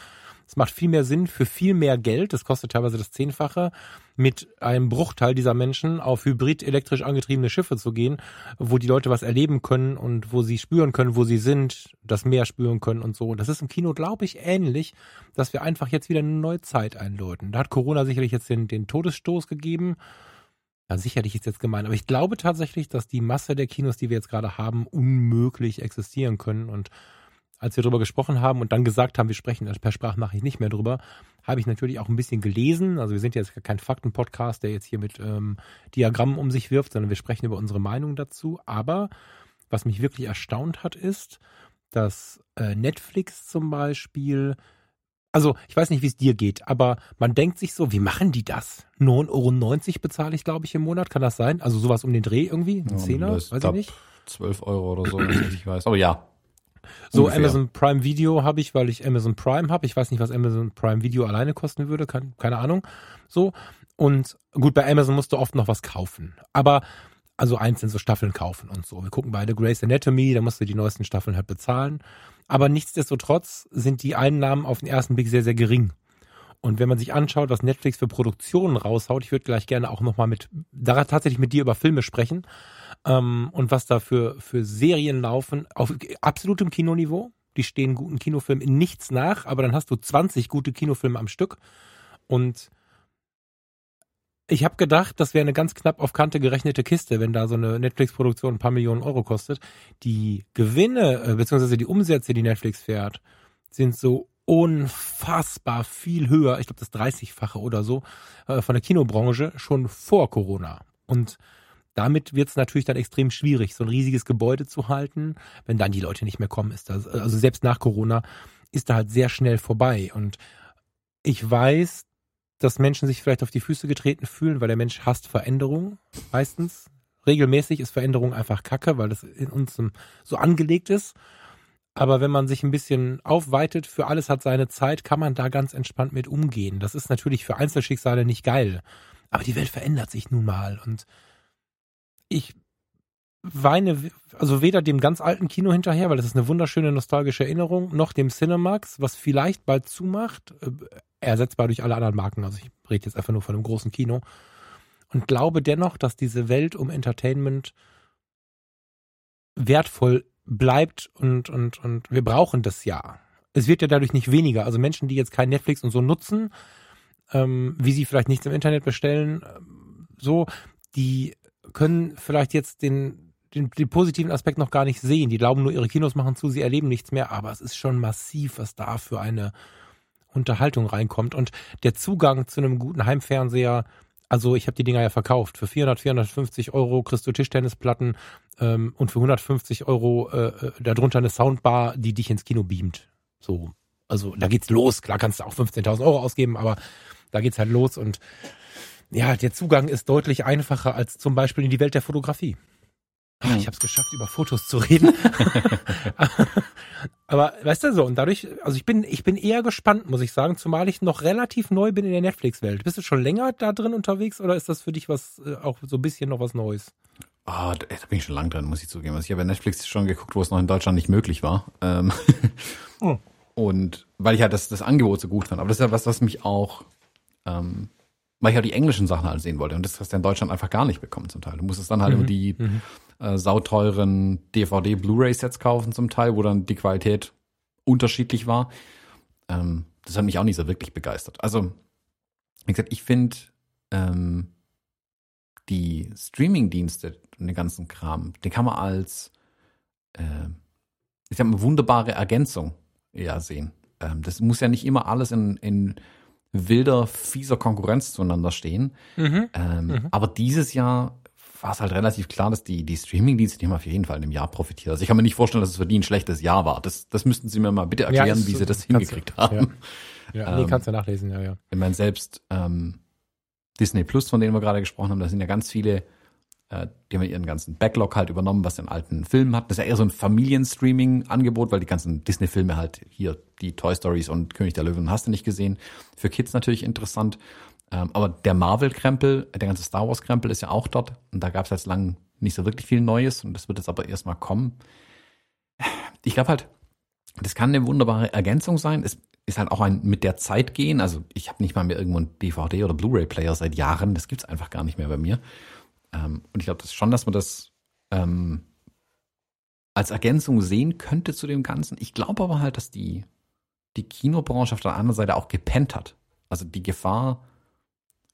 Es macht viel mehr Sinn für viel mehr Geld, das kostet teilweise das Zehnfache, mit einem Bruchteil dieser Menschen auf hybrid elektrisch angetriebene Schiffe zu gehen, wo die Leute was erleben können und wo sie spüren können, wo sie sind, das Meer spüren können und so. Und das ist im Kino, glaube ich, ähnlich, dass wir einfach jetzt wieder eine neue Zeit einläuten. Da hat Corona sicherlich jetzt den, den Todesstoß gegeben. Ja, sicherlich ist jetzt gemein, aber ich glaube tatsächlich, dass die Masse der Kinos, die wir jetzt gerade haben, unmöglich existieren können und als wir darüber gesprochen haben und dann gesagt haben, wir sprechen per Sprachnachricht nicht mehr drüber, habe ich natürlich auch ein bisschen gelesen. Also wir sind jetzt kein Faktenpodcast, der jetzt hier mit ähm, Diagrammen um sich wirft, sondern wir sprechen über unsere Meinung dazu. Aber was mich wirklich erstaunt hat, ist, dass äh, Netflix zum Beispiel, also ich weiß nicht, wie es dir geht, aber man denkt sich so, wie machen die das? 9,90 Euro bezahle ich, glaube ich, im Monat, kann das sein? Also sowas um den Dreh irgendwie, ein Zehner, weiß ich nicht. 12 Euro oder so, wenn ich weiß. Aber ja, so Ungefähr. Amazon Prime Video habe ich, weil ich Amazon Prime habe. Ich weiß nicht, was Amazon Prime Video alleine kosten würde, keine, keine Ahnung. So. Und gut, bei Amazon musst du oft noch was kaufen. Aber also einzeln so Staffeln kaufen und so. Wir gucken beide Grey's Anatomy, da musst du die neuesten Staffeln halt bezahlen. Aber nichtsdestotrotz sind die Einnahmen auf den ersten Blick sehr, sehr gering. Und wenn man sich anschaut, was Netflix für Produktionen raushaut, ich würde gleich gerne auch nochmal mit, da tatsächlich mit dir über Filme sprechen, ähm, und was da für, für Serien laufen, auf absolutem Kinoniveau. Die stehen guten Kinofilmen in nichts nach, aber dann hast du 20 gute Kinofilme am Stück. Und ich habe gedacht, das wäre eine ganz knapp auf Kante gerechnete Kiste, wenn da so eine Netflix-Produktion ein paar Millionen Euro kostet. Die Gewinne äh, beziehungsweise die Umsätze, die Netflix fährt, sind so unfassbar viel höher, ich glaube das 30-fache oder so, äh, von der Kinobranche schon vor Corona. Und damit wird es natürlich dann extrem schwierig, so ein riesiges Gebäude zu halten. Wenn dann die Leute nicht mehr kommen, ist das, also selbst nach Corona, ist da halt sehr schnell vorbei. Und ich weiß, dass Menschen sich vielleicht auf die Füße getreten fühlen, weil der Mensch hasst Veränderung meistens. Regelmäßig ist Veränderung einfach Kacke, weil das in uns so angelegt ist. Aber wenn man sich ein bisschen aufweitet, für alles hat seine Zeit, kann man da ganz entspannt mit umgehen. Das ist natürlich für Einzelschicksale nicht geil. Aber die Welt verändert sich nun mal und ich weine also weder dem ganz alten Kino hinterher, weil das ist eine wunderschöne nostalgische Erinnerung, noch dem Cinemax, was vielleicht bald zumacht, äh, ersetzbar durch alle anderen Marken. Also ich rede jetzt einfach nur von einem großen Kino und glaube dennoch, dass diese Welt um Entertainment wertvoll bleibt und und und wir brauchen das ja. Es wird ja dadurch nicht weniger. Also Menschen, die jetzt kein Netflix und so nutzen, ähm, wie sie vielleicht nichts im Internet bestellen, ähm, so die können vielleicht jetzt den, den, den positiven Aspekt noch gar nicht sehen. Die glauben nur, ihre Kinos machen zu, sie erleben nichts mehr, aber es ist schon massiv, was da für eine Unterhaltung reinkommt. Und der Zugang zu einem guten Heimfernseher, also ich habe die Dinger ja verkauft. Für 400, 450 Euro kriegst du Tischtennisplatten ähm, und für 150 Euro äh, äh, darunter eine Soundbar, die dich ins Kino beamt. So, also da geht's los. Klar kannst du auch 15.000 Euro ausgeben, aber da geht's halt los und ja, der Zugang ist deutlich einfacher als zum Beispiel in die Welt der Fotografie. Ach, ich habe es geschafft, über Fotos zu reden. Aber weißt du so, und dadurch, also ich bin, ich bin eher gespannt, muss ich sagen, zumal ich noch relativ neu bin in der Netflix-Welt. Bist du schon länger da drin unterwegs oder ist das für dich was, äh, auch so ein bisschen noch was Neues? Ah, da, da bin ich schon lang drin, muss ich zugeben. Also ich habe ja Netflix schon geguckt, wo es noch in Deutschland nicht möglich war. Ähm, Oh. Und weil ich halt das, das Angebot so gut fand. Aber das ist ja was, was mich auch, ähm, weil ich auch die englischen Sachen halt sehen wollte. Und das hast du in Deutschland einfach gar nicht bekommen zum Teil. Du musstest dann halt Mhm. immer die äh, sauteuren DVD-Blu-ray-Sets kaufen zum Teil, wo dann die Qualität unterschiedlich war. Ähm, das hat mich auch nicht so wirklich begeistert. Also, wie gesagt, ich finde ähm, die Streaming-Dienste und den ganzen Kram, den kann man als äh, ich sag mal, wunderbare Ergänzung ja sehen. Ähm, das muss ja nicht immer alles in, in wilder, fieser Konkurrenz zueinander stehen. Mhm. Ähm, Aber dieses Jahr war es halt relativ klar, dass die, die Streaming-Dienste, die haben auf jeden Fall in dem Jahr profitiert. Also ich kann mir nicht vorstellen, dass es für die ein schlechtes Jahr war. Das, das müssten Sie mir mal bitte erklären, ist wie. Sie das Kannst du- hingekriegt haben. Ja, nee, Ähm, kannst du nachlesen, ja, ja. Ich meine, selbst ähm, Disney Plus, von denen wir gerade gesprochen haben, da sind ja ganz viele, äh, die haben ihren ganzen Backlog halt übernommen, was den alten Filmen hat. Das ist ja eher so ein Familienstreaming-Angebot, weil die ganzen Disney-Filme halt hier, die Toy Stories und König der Löwen hast du nicht gesehen. Für Kids natürlich interessant. Ähm, aber der Marvel-Krempel, der ganze Star Wars-Krempel ist ja auch dort. Und da gab es jetzt lang nicht so wirklich viel Neues. Und das wird jetzt aber erstmal kommen. Ich glaube halt, das kann eine wunderbare Ergänzung sein. Es ist halt auch ein mit der Zeit gehen. Also ich habe nicht mal mehr irgendwo einen DVD- oder Blu-ray-Player seit Jahren. Das gibt's einfach gar nicht mehr bei mir. Ähm, und ich glaube das schon, dass man das ähm, als Ergänzung sehen könnte zu dem Ganzen. Ich glaube aber halt, dass die, die Kinobranche auf der anderen Seite auch gepennt hat. Also die Gefahr,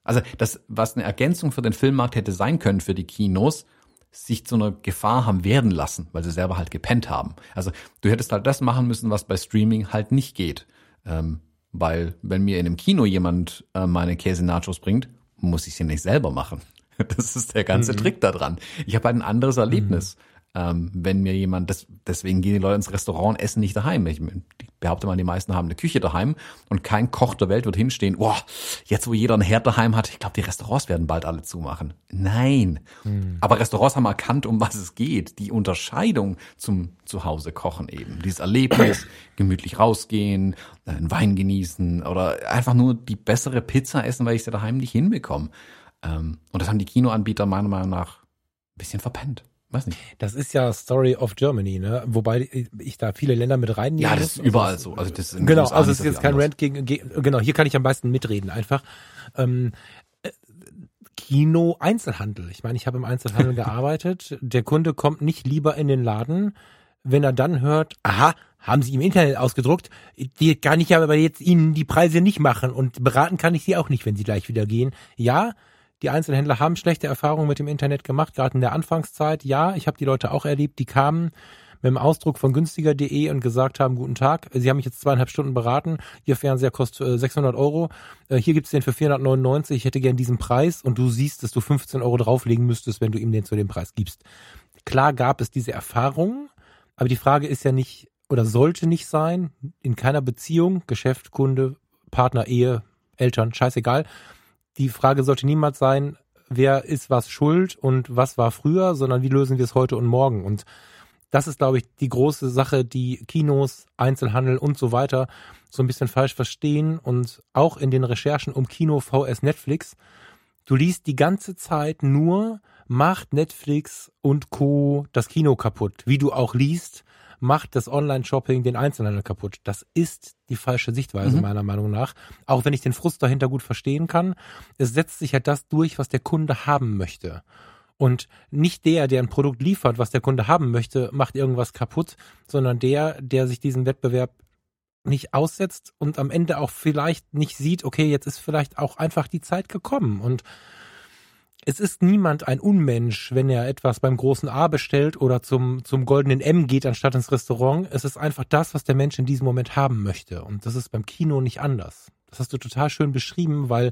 also das, was eine Ergänzung für den Filmmarkt hätte sein können für die Kinos, sich zu einer Gefahr haben werden lassen, weil sie selber halt gepennt haben. Also du hättest halt das machen müssen, was bei Streaming halt nicht geht. Ähm, weil wenn mir in einem Kino jemand äh, meine Käse-Nachos bringt, muss ich sie nicht selber machen. Das ist der ganze Trick da dran. Ich habe halt ein anderes Erlebnis. Ähm, wenn mir jemand, das, deswegen gehen die Leute ins Restaurant, essen nicht daheim. Ich behaupte mal, die meisten haben eine Küche daheim und kein Koch der Welt wird hinstehen, boah, jetzt wo jeder einen Herd daheim hat, ich glaube, die Restaurants werden bald alle zumachen. Nein. Aber Restaurants haben erkannt, um was es geht. Die Unterscheidung zum Zuhause kochen eben. Dieses Erlebnis, gemütlich rausgehen, einen Wein genießen oder einfach nur die bessere Pizza essen, weil ich sie daheim nicht hinbekomme. Ähm, und das haben die Kinoanbieter meiner Meinung nach ein bisschen verpennt. Weiß nicht. Das ist ja Story of Germany, ne? Wobei ich da viele Länder mit reinnehmen Ja, das ist überall so. Also das ist Genau, also es ist jetzt kein anders. Rant gegen, gegen, genau, hier kann ich am meisten mitreden einfach. Ähm, äh, Kino, Einzelhandel. Ich meine, ich habe im Einzelhandel gearbeitet. Der Kunde kommt nicht lieber in den Laden, wenn er dann hört, aha, haben Sie im Internet ausgedruckt, die kann ich aber jetzt Ihnen die Preise nicht machen und beraten kann ich Sie auch nicht, wenn Sie gleich wieder gehen. Ja, die Einzelhändler haben schlechte Erfahrungen mit dem Internet gemacht, gerade in der Anfangszeit. Ja, ich habe die Leute auch erlebt, die kamen mit dem Ausdruck von günstiger.de und gesagt haben, guten Tag, Sie haben mich jetzt zweieinhalb Stunden beraten, Ihr Fernseher kostet äh, 600 Euro, Äh, hier gibt's den für 499, ich hätte gern diesen Preis und du siehst, dass du 15 Euro drauflegen müsstest, wenn du ihm den zu dem Preis gibst. Klar gab es diese Erfahrungen, aber die Frage ist ja nicht oder sollte nicht sein, in keiner Beziehung, Geschäft, Kunde, Partner, Ehe, Eltern, scheißegal. Die Frage sollte niemals sein, wer ist was schuld und was war früher, sondern wie lösen wir es heute und morgen. Und das ist, glaube ich, die große Sache, die Kinos, Einzelhandel und so weiter so ein bisschen falsch verstehen und auch in den Recherchen um Kino, VS, Netflix. Du liest die ganze Zeit nur, macht Netflix und Co. das Kino kaputt. Wie du auch liest, macht das Online-Shopping den Einzelhandel kaputt. Das ist die falsche Sichtweise Mhm. meiner Meinung nach. Auch wenn ich den Frust dahinter gut verstehen kann. Es setzt sich halt das durch, was der Kunde haben möchte. Und nicht der, der ein Produkt liefert, was der Kunde haben möchte, macht irgendwas kaputt, sondern der, der sich diesen Wettbewerb nicht aussetzt und am Ende auch vielleicht nicht sieht, okay, jetzt ist vielleicht auch einfach die Zeit gekommen. Und es ist niemand ein Unmensch, wenn er etwas beim großen A bestellt oder zum, zum goldenen M geht, anstatt ins Restaurant. Es ist einfach das, was der Mensch in diesem Moment haben möchte. Und das ist beim Kino nicht anders. Das hast du total schön beschrieben, weil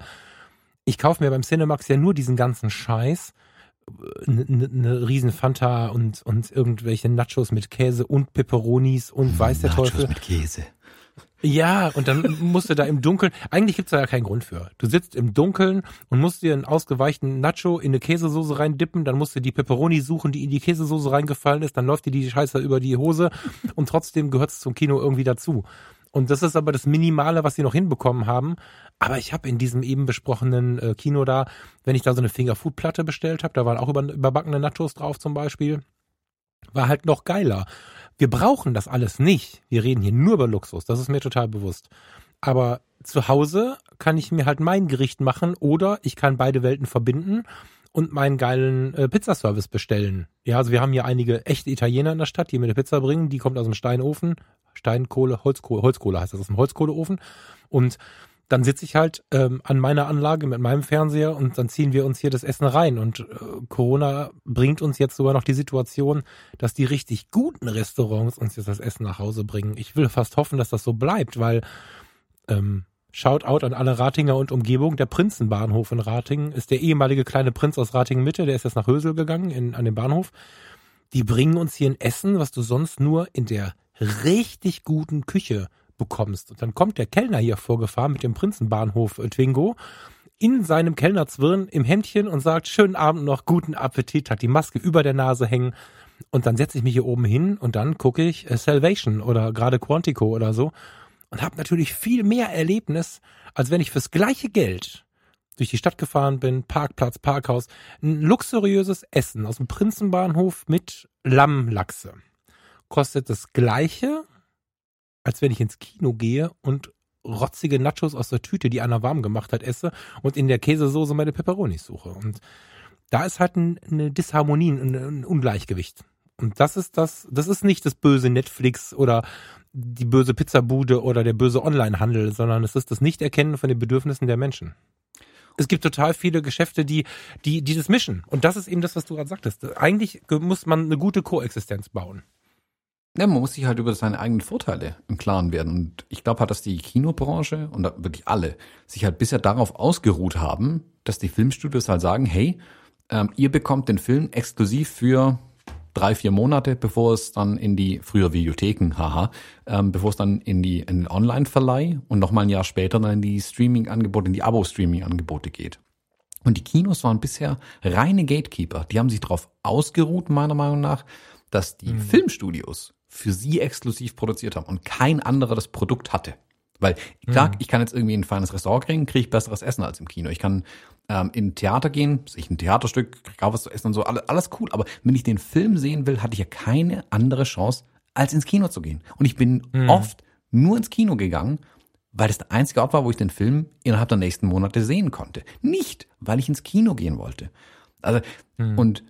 ich kaufe mir beim Cinemax ja nur diesen ganzen Scheiß. Eine ne, ne riesen Fanta und, und irgendwelche Nachos mit Käse und Peperonis und weiß der Nachos Teufel. mit Käse. Ja, und dann musst du da im Dunkeln, eigentlich gibt's da ja keinen Grund für. Du sitzt im Dunkeln und musst dir einen ausgeweichten Nacho in eine Käsesoße reindippen, dann musst du die Peperoni suchen, die in die Käsesoße reingefallen ist, dann läuft dir die Scheiße über die Hose und trotzdem gehört's zum Kino irgendwie dazu. Und das ist aber das Minimale, was sie noch hinbekommen haben. Aber ich habe in diesem eben besprochenen äh, Kino da, wenn ich da so eine Fingerfood-Platte bestellt habe, da waren auch über, überbackene Nachos drauf zum Beispiel, war halt noch geiler. Wir brauchen das alles nicht. Wir reden hier nur über Luxus. Das ist mir total bewusst. Aber zu Hause kann ich mir halt mein Gericht machen oder ich kann beide Welten verbinden und meinen geilen äh, Pizzaservice bestellen. Ja, also wir haben hier einige echte Italiener in der Stadt, die mir eine Pizza bringen. Die kommt aus dem Steinofen. Steinkohle, Holzkohle, Holzkohle heißt das, aus dem Holzkohleofen. Und dann sitze ich halt ähm, an meiner Anlage mit meinem Fernseher und dann ziehen wir uns hier das Essen rein. Und äh, Corona bringt uns jetzt sogar noch die Situation, dass die richtig guten Restaurants uns jetzt das Essen nach Hause bringen. Ich will fast hoffen, dass das so bleibt, weil ähm, Shoutout an alle Ratinger und Umgebung. Der Prinzenbahnhof in Ratingen ist der ehemalige kleine Prinz aus Ratingen Mitte, der ist jetzt nach Hösel gegangen in, an den Bahnhof. Die bringen uns hier ein Essen, was du sonst nur in der richtig guten Küche bekommst. Und dann kommt der Kellner hier vorgefahren mit dem Prinzenbahnhof äh, Twingo in seinem Kellnerzwirn im Hemdchen und sagt, schönen Abend noch, guten Appetit, hat die Maske über der Nase hängen. Und dann setze ich mich hier oben hin und dann gucke ich äh, Salvation oder gerade Quantico oder so und habe natürlich viel mehr Erlebnis, als wenn ich fürs gleiche Geld durch die Stadt gefahren bin, Parkplatz, Parkhaus, ein luxuriöses Essen aus dem Prinzenbahnhof mit Lammlachse. Kostet das gleiche als wenn ich ins Kino gehe und rotzige Nachos aus der Tüte, die einer warm gemacht hat, esse und in der Käsesoße meine Peperonis suche. Und da ist halt eine Disharmonie, ein Ungleichgewicht. Und das ist das, das ist nicht das böse Netflix oder die böse Pizzabude oder der böse Onlinehandel, sondern es ist das Nichterkennen von den Bedürfnissen der Menschen. Es gibt total viele Geschäfte, die, die, die das mischen. Und das ist eben das, was du gerade sagtest. Eigentlich muss man eine gute Koexistenz bauen. Ja, man muss sich halt über seine eigenen Vorteile im Klaren werden. Und ich glaube halt, dass die Kinobranche und wirklich alle sich halt bisher darauf ausgeruht haben, dass die Filmstudios halt sagen, hey, ähm, ihr bekommt den Film exklusiv für drei, vier Monate, bevor es dann in die, früher Videotheken, haha, ähm, bevor es dann in die, in den Online-Verleih und nochmal ein Jahr später dann in die Streaming-Angebote, in die Abo-Streaming-Angebote geht. Und die Kinos waren bisher reine Gatekeeper. Die haben sich darauf ausgeruht, meiner Meinung nach, dass die mhm. Filmstudios für sie exklusiv produziert haben und kein anderer das Produkt hatte. Weil klar, mhm. ich kann jetzt irgendwie in ein feines Restaurant kriegen, kriege ich besseres Essen als im Kino. Ich kann ähm, in ein Theater gehen, sehe ich ein Theaterstück, kriege auch was zu essen und so, alles, alles cool. Aber wenn ich den Film sehen will, hatte ich ja keine andere Chance, als ins Kino zu gehen. Und ich bin mhm. oft nur ins Kino gegangen, weil das der einzige Ort war, wo ich den Film innerhalb der nächsten Monate sehen konnte. Nicht, weil ich ins Kino gehen wollte. Also, mhm. und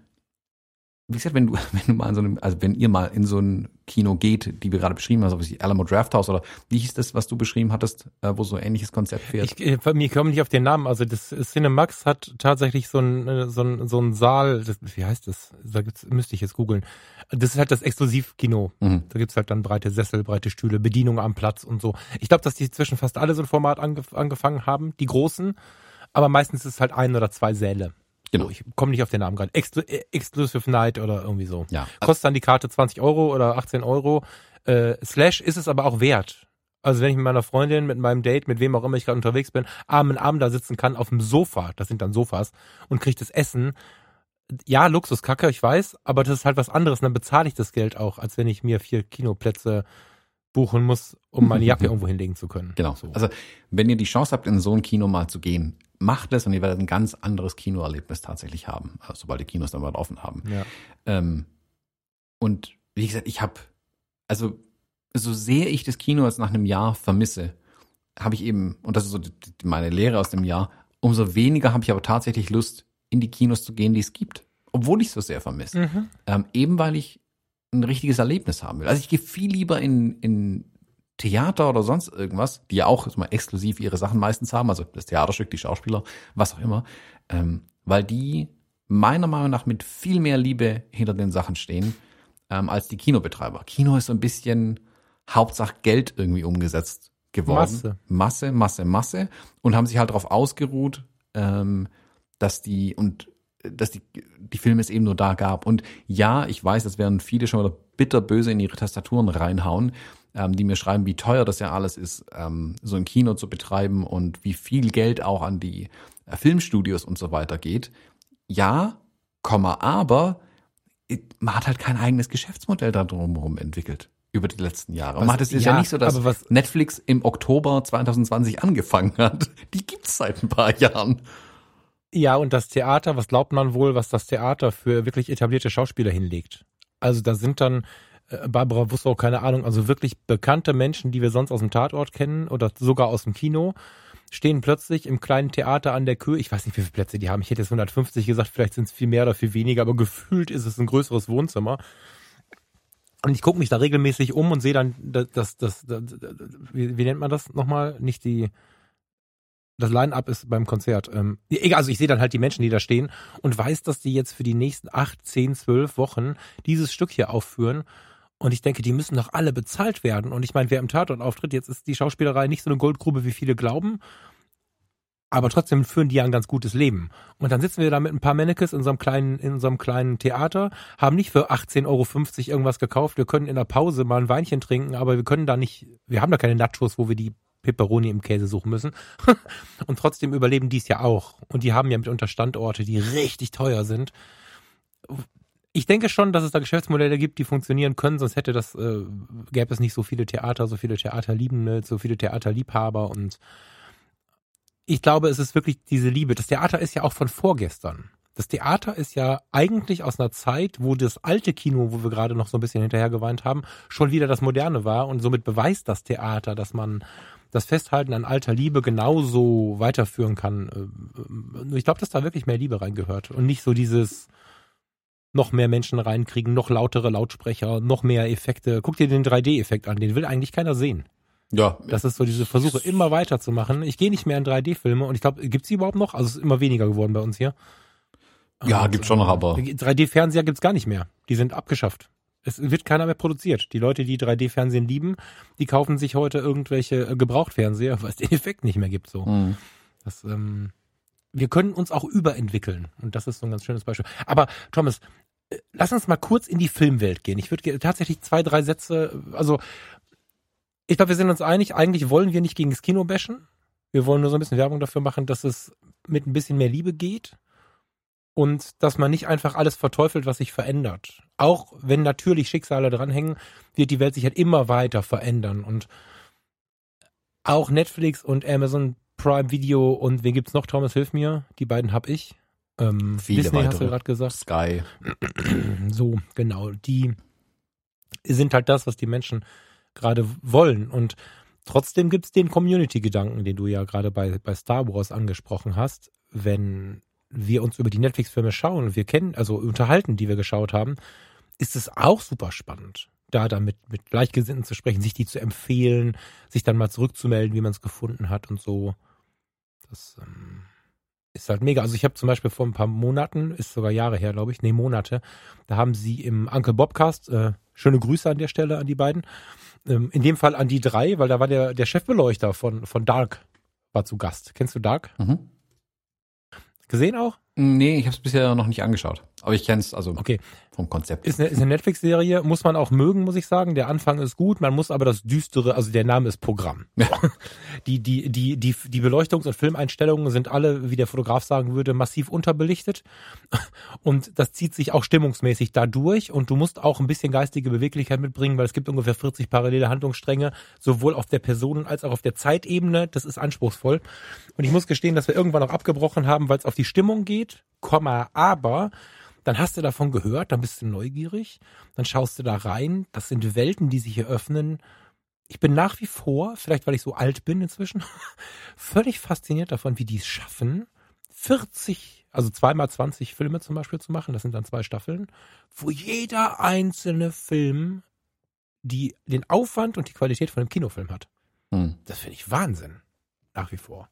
wie gesagt, wenn du, wenn du mal in so einem, also wenn ihr mal in so ein Kino geht, die wir gerade beschrieben haben, also wie Alamo Draft House oder wie hieß das, was du beschrieben hattest, äh, wo so ein ähnliches Konzept fährt? Ich, äh, mir komme nicht auf den Namen. Also das Cinemax hat tatsächlich so ein, äh, so ein, so ein Saal, das, wie heißt das? Da gibt's, müsste ich jetzt googeln. Das ist halt das Exklusivkino. Mhm. Da gibt's halt dann breite Sessel, breite Stühle, Bedienung am Platz und so. Ich glaube, dass die zwischen fast alle so ein Format angef angefangen haben, die großen. Aber meistens ist es halt ein oder zwei Säle. Genau. ich komme nicht auf den Namen gerade. Exclu äh, Exclusive Night oder irgendwie so. Ja. Kostet dann die Karte 20 Euro oder 18 Euro. Äh, Slash ist es aber auch wert. Also wenn ich mit meiner Freundin, mit meinem Date, mit wem auch immer ich gerade unterwegs bin, Arm in Arm da sitzen kann auf dem Sofa, das sind dann Sofas, und kriege das Essen. Ja, Luxuskacke, ich weiß, aber das ist halt was anderes. Und dann bezahle ich das Geld auch, als wenn ich mir vier Kinoplätze buchen muss, um meine Jacke irgendwo hinlegen zu können. Genau. So. Also wenn ihr die Chance habt, in so ein Kino mal zu gehen, macht es und ihr werdet ein ganz anderes Kinoerlebnis tatsächlich haben, also sobald die Kinos dann mal offen haben. Ja. Ähm, und wie gesagt, ich habe, also so sehr ich das Kino jetzt nach einem Jahr vermisse, habe ich eben, und das ist so die, die, meine Lehre aus dem Jahr, umso weniger habe ich aber tatsächlich Lust, in die Kinos zu gehen, die es gibt. Obwohl ich es so sehr vermisse. Mhm. Ähm, eben weil ich ein richtiges Erlebnis haben will. Also ich gehe viel lieber in, in Theater oder sonst irgendwas, die ja auch mal exklusiv ihre Sachen meistens haben, also das Theaterstück, die Schauspieler, was auch immer, ähm, weil die meiner Meinung nach mit viel mehr Liebe hinter den Sachen stehen ähm, als die Kinobetreiber. Kino ist so ein bisschen Hauptsache Geld irgendwie umgesetzt geworden. Masse. Masse, Masse, Masse. Und haben sich halt darauf ausgeruht, ähm, dass die, und dass die, die Filme es eben nur da gab. Und ja, ich weiß, das werden viele schon wieder bitterböse in ihre Tastaturen reinhauen, ähm, die mir schreiben, wie teuer das ja alles ist, ähm, so ein Kino zu betreiben und wie viel Geld auch an die äh, Filmstudios und so weiter geht. Ja, Komma, aber man hat halt kein eigenes Geschäftsmodell da drumherum entwickelt über die letzten Jahre. Was, man hat es ist ja, ja, nicht so, dass was, Netflix im Oktober 2020 angefangen hat. Die gibt's seit ein paar Jahren. Ja, und das Theater, was glaubt man wohl, was das Theater für wirklich etablierte Schauspieler hinlegt? Also da sind dann Barbara Wussow, keine Ahnung, also wirklich bekannte Menschen, die wir sonst aus dem Tatort kennen oder sogar aus dem Kino, stehen plötzlich im kleinen Theater an der Kühe. Ich weiß nicht, wie viele Plätze die haben. Ich hätte jetzt 150 gesagt, vielleicht sind es viel mehr oder viel weniger, aber gefühlt ist es ein größeres Wohnzimmer. Und ich gucke mich da regelmäßig um und sehe dann, das, das, das, das wie, wie nennt man das nochmal? Nicht die, das Line-Up ist beim Konzert. Ähm, egal, also ich sehe dann halt die Menschen, die da stehen und weiß, dass die jetzt für die nächsten acht, zehn, zwölf Wochen dieses Stück hier aufführen. Und ich denke, die müssen doch alle bezahlt werden. Und ich meine, wer im Tatort auftritt, jetzt ist die Schauspielerei nicht so eine Goldgrube, wie viele glauben aber trotzdem führen die ja ein ganz gutes Leben. Und dann sitzen wir da mit ein paar Mannekes in so einem kleinen, in so einem kleinen Theater, haben nicht für 18,50 Euro irgendwas gekauft. Wir können in der Pause mal ein Weinchen trinken, aber wir können da nicht, wir haben da keine Nachos, wo wir die Peperoni im Käse suchen müssen. und trotzdem überleben die es ja auch. Und die haben ja mitunter Standorte, die richtig teuer sind. Ich denke schon, dass es da Geschäftsmodelle gibt, die funktionieren können, sonst hätte das, äh, gäbe es nicht so viele Theater, so viele Theaterliebende, so viele Theaterliebhaber und ich glaube, es ist wirklich diese Liebe. Das Theater ist ja auch von vorgestern. Das Theater ist ja eigentlich aus einer Zeit, wo das alte Kino, wo wir gerade noch so ein bisschen hinterher geweint haben, schon wieder das moderne war und somit beweist das Theater, dass man das Festhalten an alter Liebe genauso weiterführen kann. Äh, ich glaube, dass da wirklich mehr Liebe reingehört und nicht so dieses noch mehr Menschen reinkriegen, noch lautere Lautsprecher, noch mehr Effekte. Guck dir den 3D-Effekt an, den will eigentlich keiner sehen. Ja. Das ist so diese Versuche, immer weiterzumachen. Ich gehe nicht mehr in 3D-Filme und ich glaube, gibt's die überhaupt noch? Also es ist immer weniger geworden bei uns hier. Ja, und, gibt's schon noch, aber. 3D-Fernseher gibt's gar nicht mehr. Die sind abgeschafft. Es wird keiner mehr produziert. Die Leute, die 3D-Fernsehen lieben, die kaufen sich heute irgendwelche äh, Gebrauchtfernseher, weil es den Effekt nicht mehr gibt. So. Mhm. Das, ähm, wir können uns auch überentwickeln. Und das ist so ein ganz schönes Beispiel. Aber Thomas, lass uns mal kurz in die Filmwelt gehen. Ich würde tatsächlich zwei, drei Sätze, also ich glaube, wir sind uns einig, eigentlich wollen wir nicht gegen das Kino bashen. Wir wollen nur so ein bisschen Werbung dafür machen, dass es mit ein bisschen mehr Liebe geht und dass man nicht einfach alles verteufelt, was sich verändert. Auch wenn natürlich Schicksale dranhängen, wird die Welt sich halt immer weiter verändern und auch Netflix und Amazon Prime Video und wen gibt's noch? Thomas, hilf mir. Die beiden hab ich. Ähm, Viele Disney weitere. hast du gerade gesagt. Sky. So, genau. Die sind halt das, was die Menschen gerade wollen. Und trotzdem gibt es den Community-Gedanken, den du ja gerade bei, bei Star Wars angesprochen hast. Wenn wir uns über die Netflix-Filme schauen und wir kennen, also unterhalten, die wir geschaut haben, ist es auch super spannend, da dann mit, mit Gleichgesinnten zu sprechen, sich die zu empfehlen, sich dann mal zurückzumelden, wie man es gefunden hat und so. Das ähm, ist halt mega. Also ich habe zum Beispiel vor ein paar Monaten, ist sogar Jahre her, glaube ich, nee, Monate, da haben sie im Uncle Bobcast, äh, schöne Grüße an der Stelle an die beiden, ähm, in dem Fall an die drei, weil da war der, der Chefbeleuchter von, von Dark war zu Gast. Kennst du Dark? Mhm. Gesehen auch? Nee, ich habe es bisher noch nicht angeschaut. Aber ich kenne es also okay. Vom Konzept. Ist eine, ist eine Netflix-Serie, muss man auch mögen, muss ich sagen. Der Anfang ist gut, man muss aber das Düstere, also der Name ist Programm. Ja. Die, die, die, die, die Beleuchtungs- und Filmeinstellungen sind alle, wie der Fotograf sagen würde, massiv unterbelichtet. Und das zieht sich auch stimmungsmäßig dadurch. Und du musst auch ein bisschen geistige Beweglichkeit mitbringen, weil es gibt ungefähr 40 parallele Handlungsstränge, sowohl auf der Personen- als auch auf der Zeitebene. Das ist anspruchsvoll. Und ich muss gestehen, dass wir irgendwann auch abgebrochen haben, weil es auf die Stimmung geht, Komma, aber dann hast du davon gehört, dann bist du neugierig, dann schaust du da rein, das sind Welten, die sich hier öffnen. Ich bin nach wie vor, vielleicht weil ich so alt bin inzwischen, völlig fasziniert davon, wie die es schaffen, 40, also zweimal 20 Filme zum Beispiel zu machen, das sind dann zwei Staffeln, wo jeder einzelne Film die, den Aufwand und die Qualität von einem Kinofilm hat. Hm. Das finde ich Wahnsinn. Nach wie vor.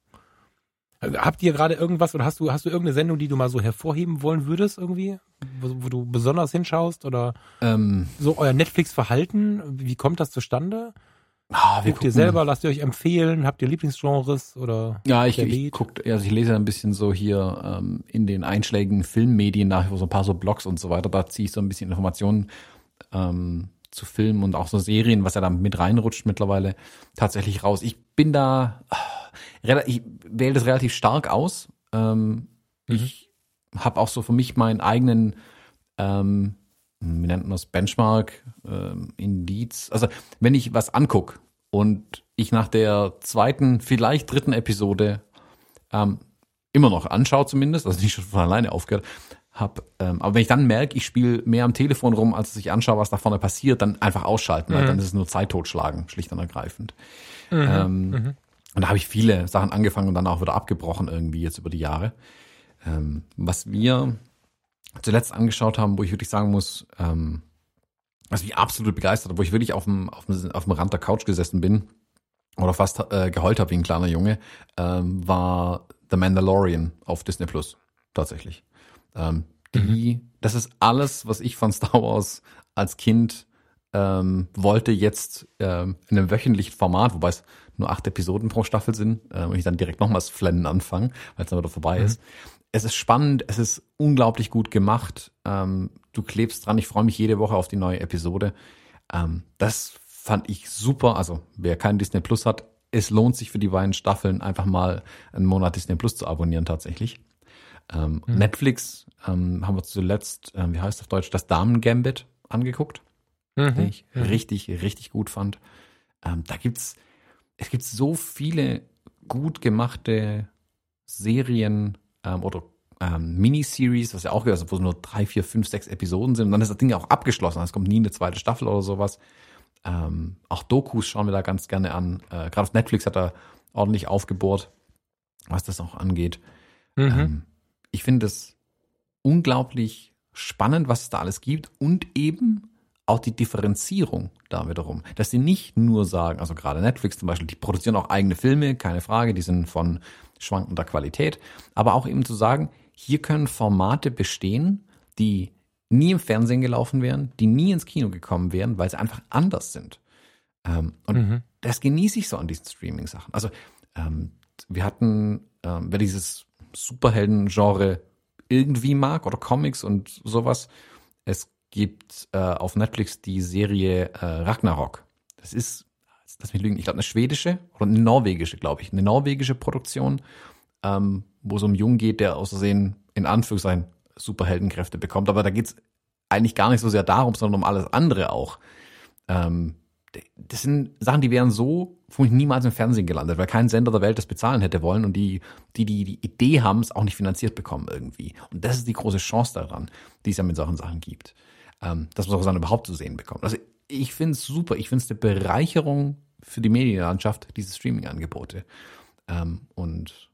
Habt ihr gerade irgendwas oder hast du, hast du irgendeine Sendung, die du mal so hervorheben wollen würdest irgendwie? Wo, wo du besonders hinschaust oder ähm, so euer Netflix-Verhalten? Wie kommt das zustande? Ah, wir Guckt ihr selber, lasst ihr euch empfehlen? Habt ihr Lieblingsgenres oder? Ja, ich, ich guck, also ich lese ein bisschen so hier ähm, in den einschlägigen Filmmedien nach, so ein paar so Blogs und so weiter. Da ziehe ich so ein bisschen Informationen ähm, zu Filmen und auch so Serien, was ja da mit reinrutscht mittlerweile, tatsächlich raus. Ich bin da, ich wähle das relativ stark aus. Ähm, mhm. Ich habe auch so für mich meinen eigenen ähm, wie nennt man das, Benchmark, ähm, Indiz. Also wenn ich was anguck und ich nach der zweiten, vielleicht dritten Episode ähm, immer noch anschaue zumindest, also nicht schon von alleine aufgehört, hab, ähm, aber wenn ich dann merke, ich spiele mehr am Telefon rum, als dass ich anschaue, was da vorne passiert, dann einfach ausschalten, mhm. weil dann ist es nur Zeit totschlagen, schlicht und ergreifend. Mhm. Ähm, mhm. Und da habe ich viele Sachen angefangen und dann auch wieder abgebrochen irgendwie jetzt über die Jahre. Ähm, was wir zuletzt angeschaut haben, wo ich wirklich sagen muss, ähm, was mich absolut begeistert hat, wo ich wirklich auf dem, auf dem, auf dem Rand der Couch gesessen bin oder fast äh, geheult habe wie ein kleiner Junge, ähm, war The Mandalorian auf Disney Plus tatsächlich. Ähm, die, mhm. das ist alles, was ich von Star Wars als Kind ähm, wollte, jetzt ähm, in einem wöchentlichen Format, wobei es nur acht Episoden pro Staffel sind äh, und ich dann direkt nochmals Flennen anfange, weil es dann wieder vorbei mhm. ist es ist spannend, es ist unglaublich gut gemacht. Ähm, du klebst dran, ich freue mich jede Woche auf die neue Episode. Ähm, das fand ich super. Also wer kein Disney Plus hat, es lohnt sich für die beiden Staffeln einfach mal einen Monat Disney Plus zu abonnieren tatsächlich. Ähm, mhm. Netflix ähm, haben wir zuletzt, äh, wie heißt das auf Deutsch, das Damen Gambit angeguckt, mhm. den ich mhm. richtig, richtig gut fand. Ähm, da gibt's, es gibt so viele gut gemachte Serien, ähm, oder ähm, Miniseries, was ja auch gehört, wo nur drei, vier, fünf, sechs Episoden sind. Und dann ist das Ding ja auch abgeschlossen. Es kommt nie eine zweite Staffel oder sowas. Ähm, auch Dokus schauen wir da ganz gerne an. Äh, Gerade auf Netflix hat er ordentlich aufgebohrt, was das auch angeht. Mhm. Ähm, ich finde es unglaublich spannend, was es da alles gibt und eben auch die Differenzierung da wiederum. Dass sie nicht nur sagen, also gerade Netflix zum Beispiel, die produzieren auch eigene Filme, keine Frage, die sind von schwankender Qualität, aber auch eben zu sagen, hier können Formate bestehen, die nie im Fernsehen gelaufen wären, die nie ins Kino gekommen wären, weil sie einfach anders sind. Ähm, und mhm. das genieße ich so an diesen Streaming-Sachen. Also ähm, wir hatten, ähm, wer dieses Superhelden-Genre irgendwie mag oder Comics und sowas, es gibt äh, auf Netflix die Serie äh, Ragnarok. Das ist lass mich lügen, ich glaube eine schwedische oder eine norwegische, glaube ich, eine norwegische Produktion, ähm, wo es um einen Jungen geht, der aus Versehen in Anführungszeichen Superheldenkräfte bekommt. Aber da geht's eigentlich gar nicht so sehr darum, sondern um alles andere auch. Ähm, das sind Sachen, die wären so vermutlich niemals im Fernsehen gelandet, weil kein Sender der Welt das bezahlen hätte wollen und die, die die, die Idee haben, es auch nicht finanziert bekommen irgendwie. Und das ist die große Chance daran, die es ja mit solchen Sachen gibt, ähm, dass man solche Sachen überhaupt zu sehen bekommt. Also ich finde es super. Ich finde es eine Bereicherung für die Medienlandschaft, diese Streaming-Angebote. Ähm, und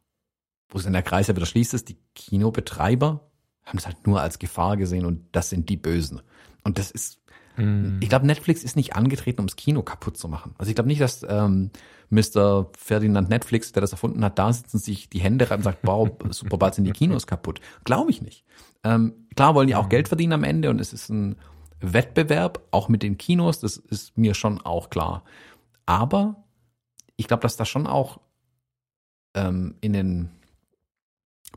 wo es in der Kreis ja wieder schließt, ist, die Kinobetreiber haben es halt nur als Gefahr gesehen und das sind die Bösen. Und das ist, hm. ich glaube, Netflix ist nicht angetreten, ums Kino kaputt zu machen. Also ich glaube nicht, dass ähm, Mr. Ferdinand Netflix, der das erfunden hat, da sitzen sich die Hände rein und sagt, wow, super, bald sind die Kinos kaputt. Glaube ich nicht. Ähm, klar wollen die auch hm. Geld verdienen am Ende und es ist ein Wettbewerb, auch mit den Kinos, das ist mir schon auch klar. Aber ich glaube, dass da schon auch ähm, in den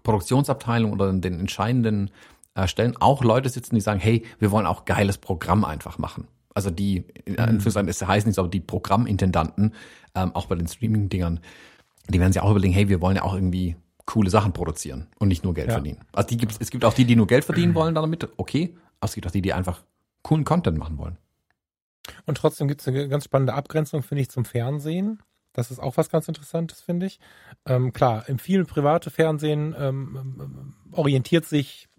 Produktionsabteilungen oder in den entscheidenden äh, Stellen auch Leute sitzen, die sagen, hey, wir wollen auch geiles Programm einfach machen. Also die, in mhm. Anführungszeichen, es heißt nichts, aber die Programmintendanten, ähm, auch bei den Streaming-Dingern, die werden sich auch überlegen, hey, wir wollen ja auch irgendwie coole Sachen produzieren und nicht nur Geld ja. verdienen. Also die gibt's, es gibt auch die, die nur Geld verdienen wollen damit, okay, aber es gibt auch die, die einfach coolen Content machen wollen. Und trotzdem gibt es eine ganz spannende Abgrenzung, finde ich, zum Fernsehen. Das ist auch was ganz Interessantes, finde ich. Ähm, klar, im vielen private Fernsehen ähm, ähm, orientiert sich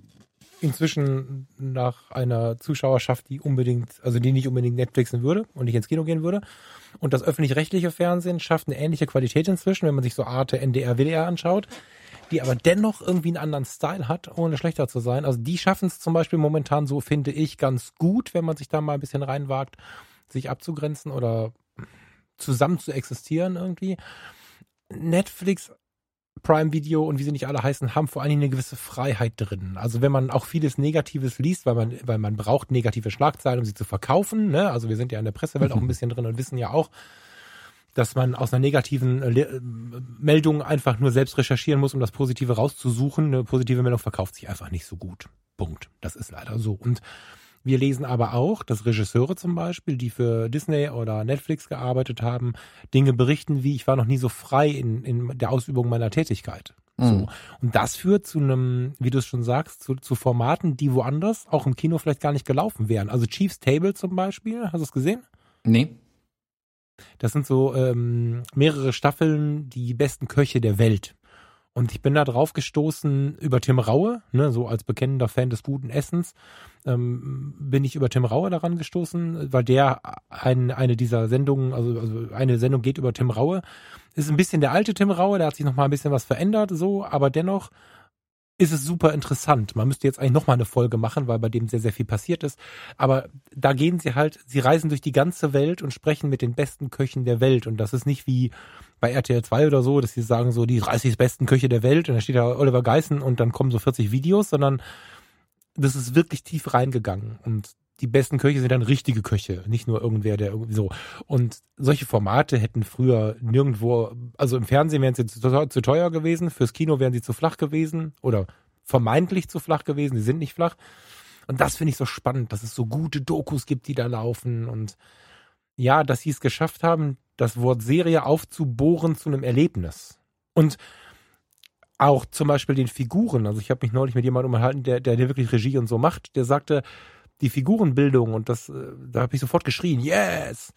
inzwischen nach einer Zuschauerschaft, die unbedingt, also die nicht unbedingt Netflixen würde und nicht ins Kino gehen würde. Und das öffentlich-rechtliche Fernsehen schafft eine ähnliche Qualität inzwischen, wenn man sich so Arte, NDR, WDR anschaut die aber dennoch irgendwie einen anderen Style hat, ohne schlechter zu sein. Also die schaffen es zum Beispiel momentan so, finde ich, ganz gut, wenn man sich da mal ein bisschen reinwagt, sich abzugrenzen oder zusammen zu existieren irgendwie. Netflix, Prime Video und wie sie nicht alle heißen, haben vor allen Dingen eine gewisse Freiheit drin. Also wenn man auch vieles Negatives liest, weil man, weil man braucht negative Schlagzeilen, um sie zu verkaufen. Ne? Also wir sind ja in der Pressewelt auch ein bisschen drin und wissen ja auch, dass man aus einer negativen äh, äh, Meldung einfach nur selbst recherchieren muss, um das Positive rauszusuchen. Eine positive Meldung verkauft sich einfach nicht so gut. Punkt. Das ist leider so. Und wir lesen aber auch, dass Regisseure zum Beispiel, die für Disney oder Netflix gearbeitet haben, Dinge berichten wie, ich war noch nie so frei in, in der Ausübung meiner Tätigkeit. So. Mhm. Und das führt zu einem, wie du es schon sagst, zu, zu Formaten, die woanders auch im Kino vielleicht gar nicht gelaufen wären. Also Chiefs Table zum Beispiel, hast du es gesehen? Nee. Das sind so ähm, mehrere Staffeln, die besten Köche der Welt. Und ich bin da drauf gestoßen über Tim Raue, ne, so als bekennender Fan des guten Essens, ähm, bin ich über Tim Raue daran gestoßen, weil der ein, eine dieser Sendungen, also, also eine Sendung geht über Tim Raue. Ist ein bisschen der alte Tim Raue, der hat sich noch mal ein bisschen was verändert, so, aber dennoch ist es super interessant. Man müsste jetzt eigentlich noch mal eine Folge machen, weil bei dem sehr, sehr viel passiert ist. Aber da gehen sie halt, sie reisen durch die ganze Welt und sprechen mit den besten Köchen der Welt. Und das ist nicht wie bei RTL 2 oder so, dass sie sagen so die 30 besten Köche der Welt und da steht da Oliver Geissen und dann kommen so 40 Videos, sondern das ist wirklich tief reingegangen. Und die besten Köche sind dann richtige Köche, nicht nur irgendwer, der irgendwie so. Und solche Formate hätten früher nirgendwo, also im Fernsehen wären sie zu, teuer gewesen, fürs Kino wären sie zu flach gewesen oder vermeintlich zu flach gewesen, die sind nicht flach. Und das finde ich so spannend, dass es so gute Dokus gibt, die da laufen und ja, dass sie es geschafft haben, das Wort Serie aufzubohren zu einem Erlebnis. Und auch zum Beispiel den Figuren. Also ich habe mich neulich mit jemandem unterhalten, der, der, der wirklich Regie und so macht, der sagte, die Figurenbildung, und das, äh, da habe ich sofort geschrien, yes,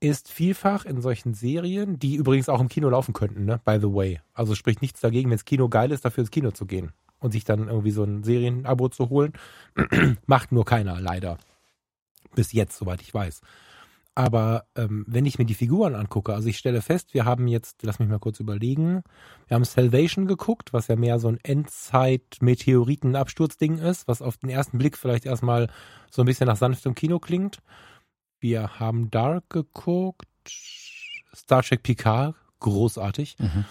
ist vielfach in solchen Serien, die übrigens auch im Kino laufen könnten, ne? by the way. Also spricht nichts dagegen, wenn das Kino geil ist, dafür ins Kino zu gehen und sich dann irgendwie so ein Serienabo zu holen. Macht nur keiner, leider. Bis jetzt, soweit ich weiß. Aber ähm, wenn ich mir die Figuren angucke, also ich stelle fest, wir haben jetzt, lass mich mal kurz überlegen, wir haben Salvation geguckt, was ja mehr so ein Endzeit-Meteoriten-Absturzding ist, was auf den ersten Blick vielleicht erstmal so ein bisschen nach sanftem Kino klingt. Wir haben Dark geguckt, Star Trek Picard, großartig. Mhm.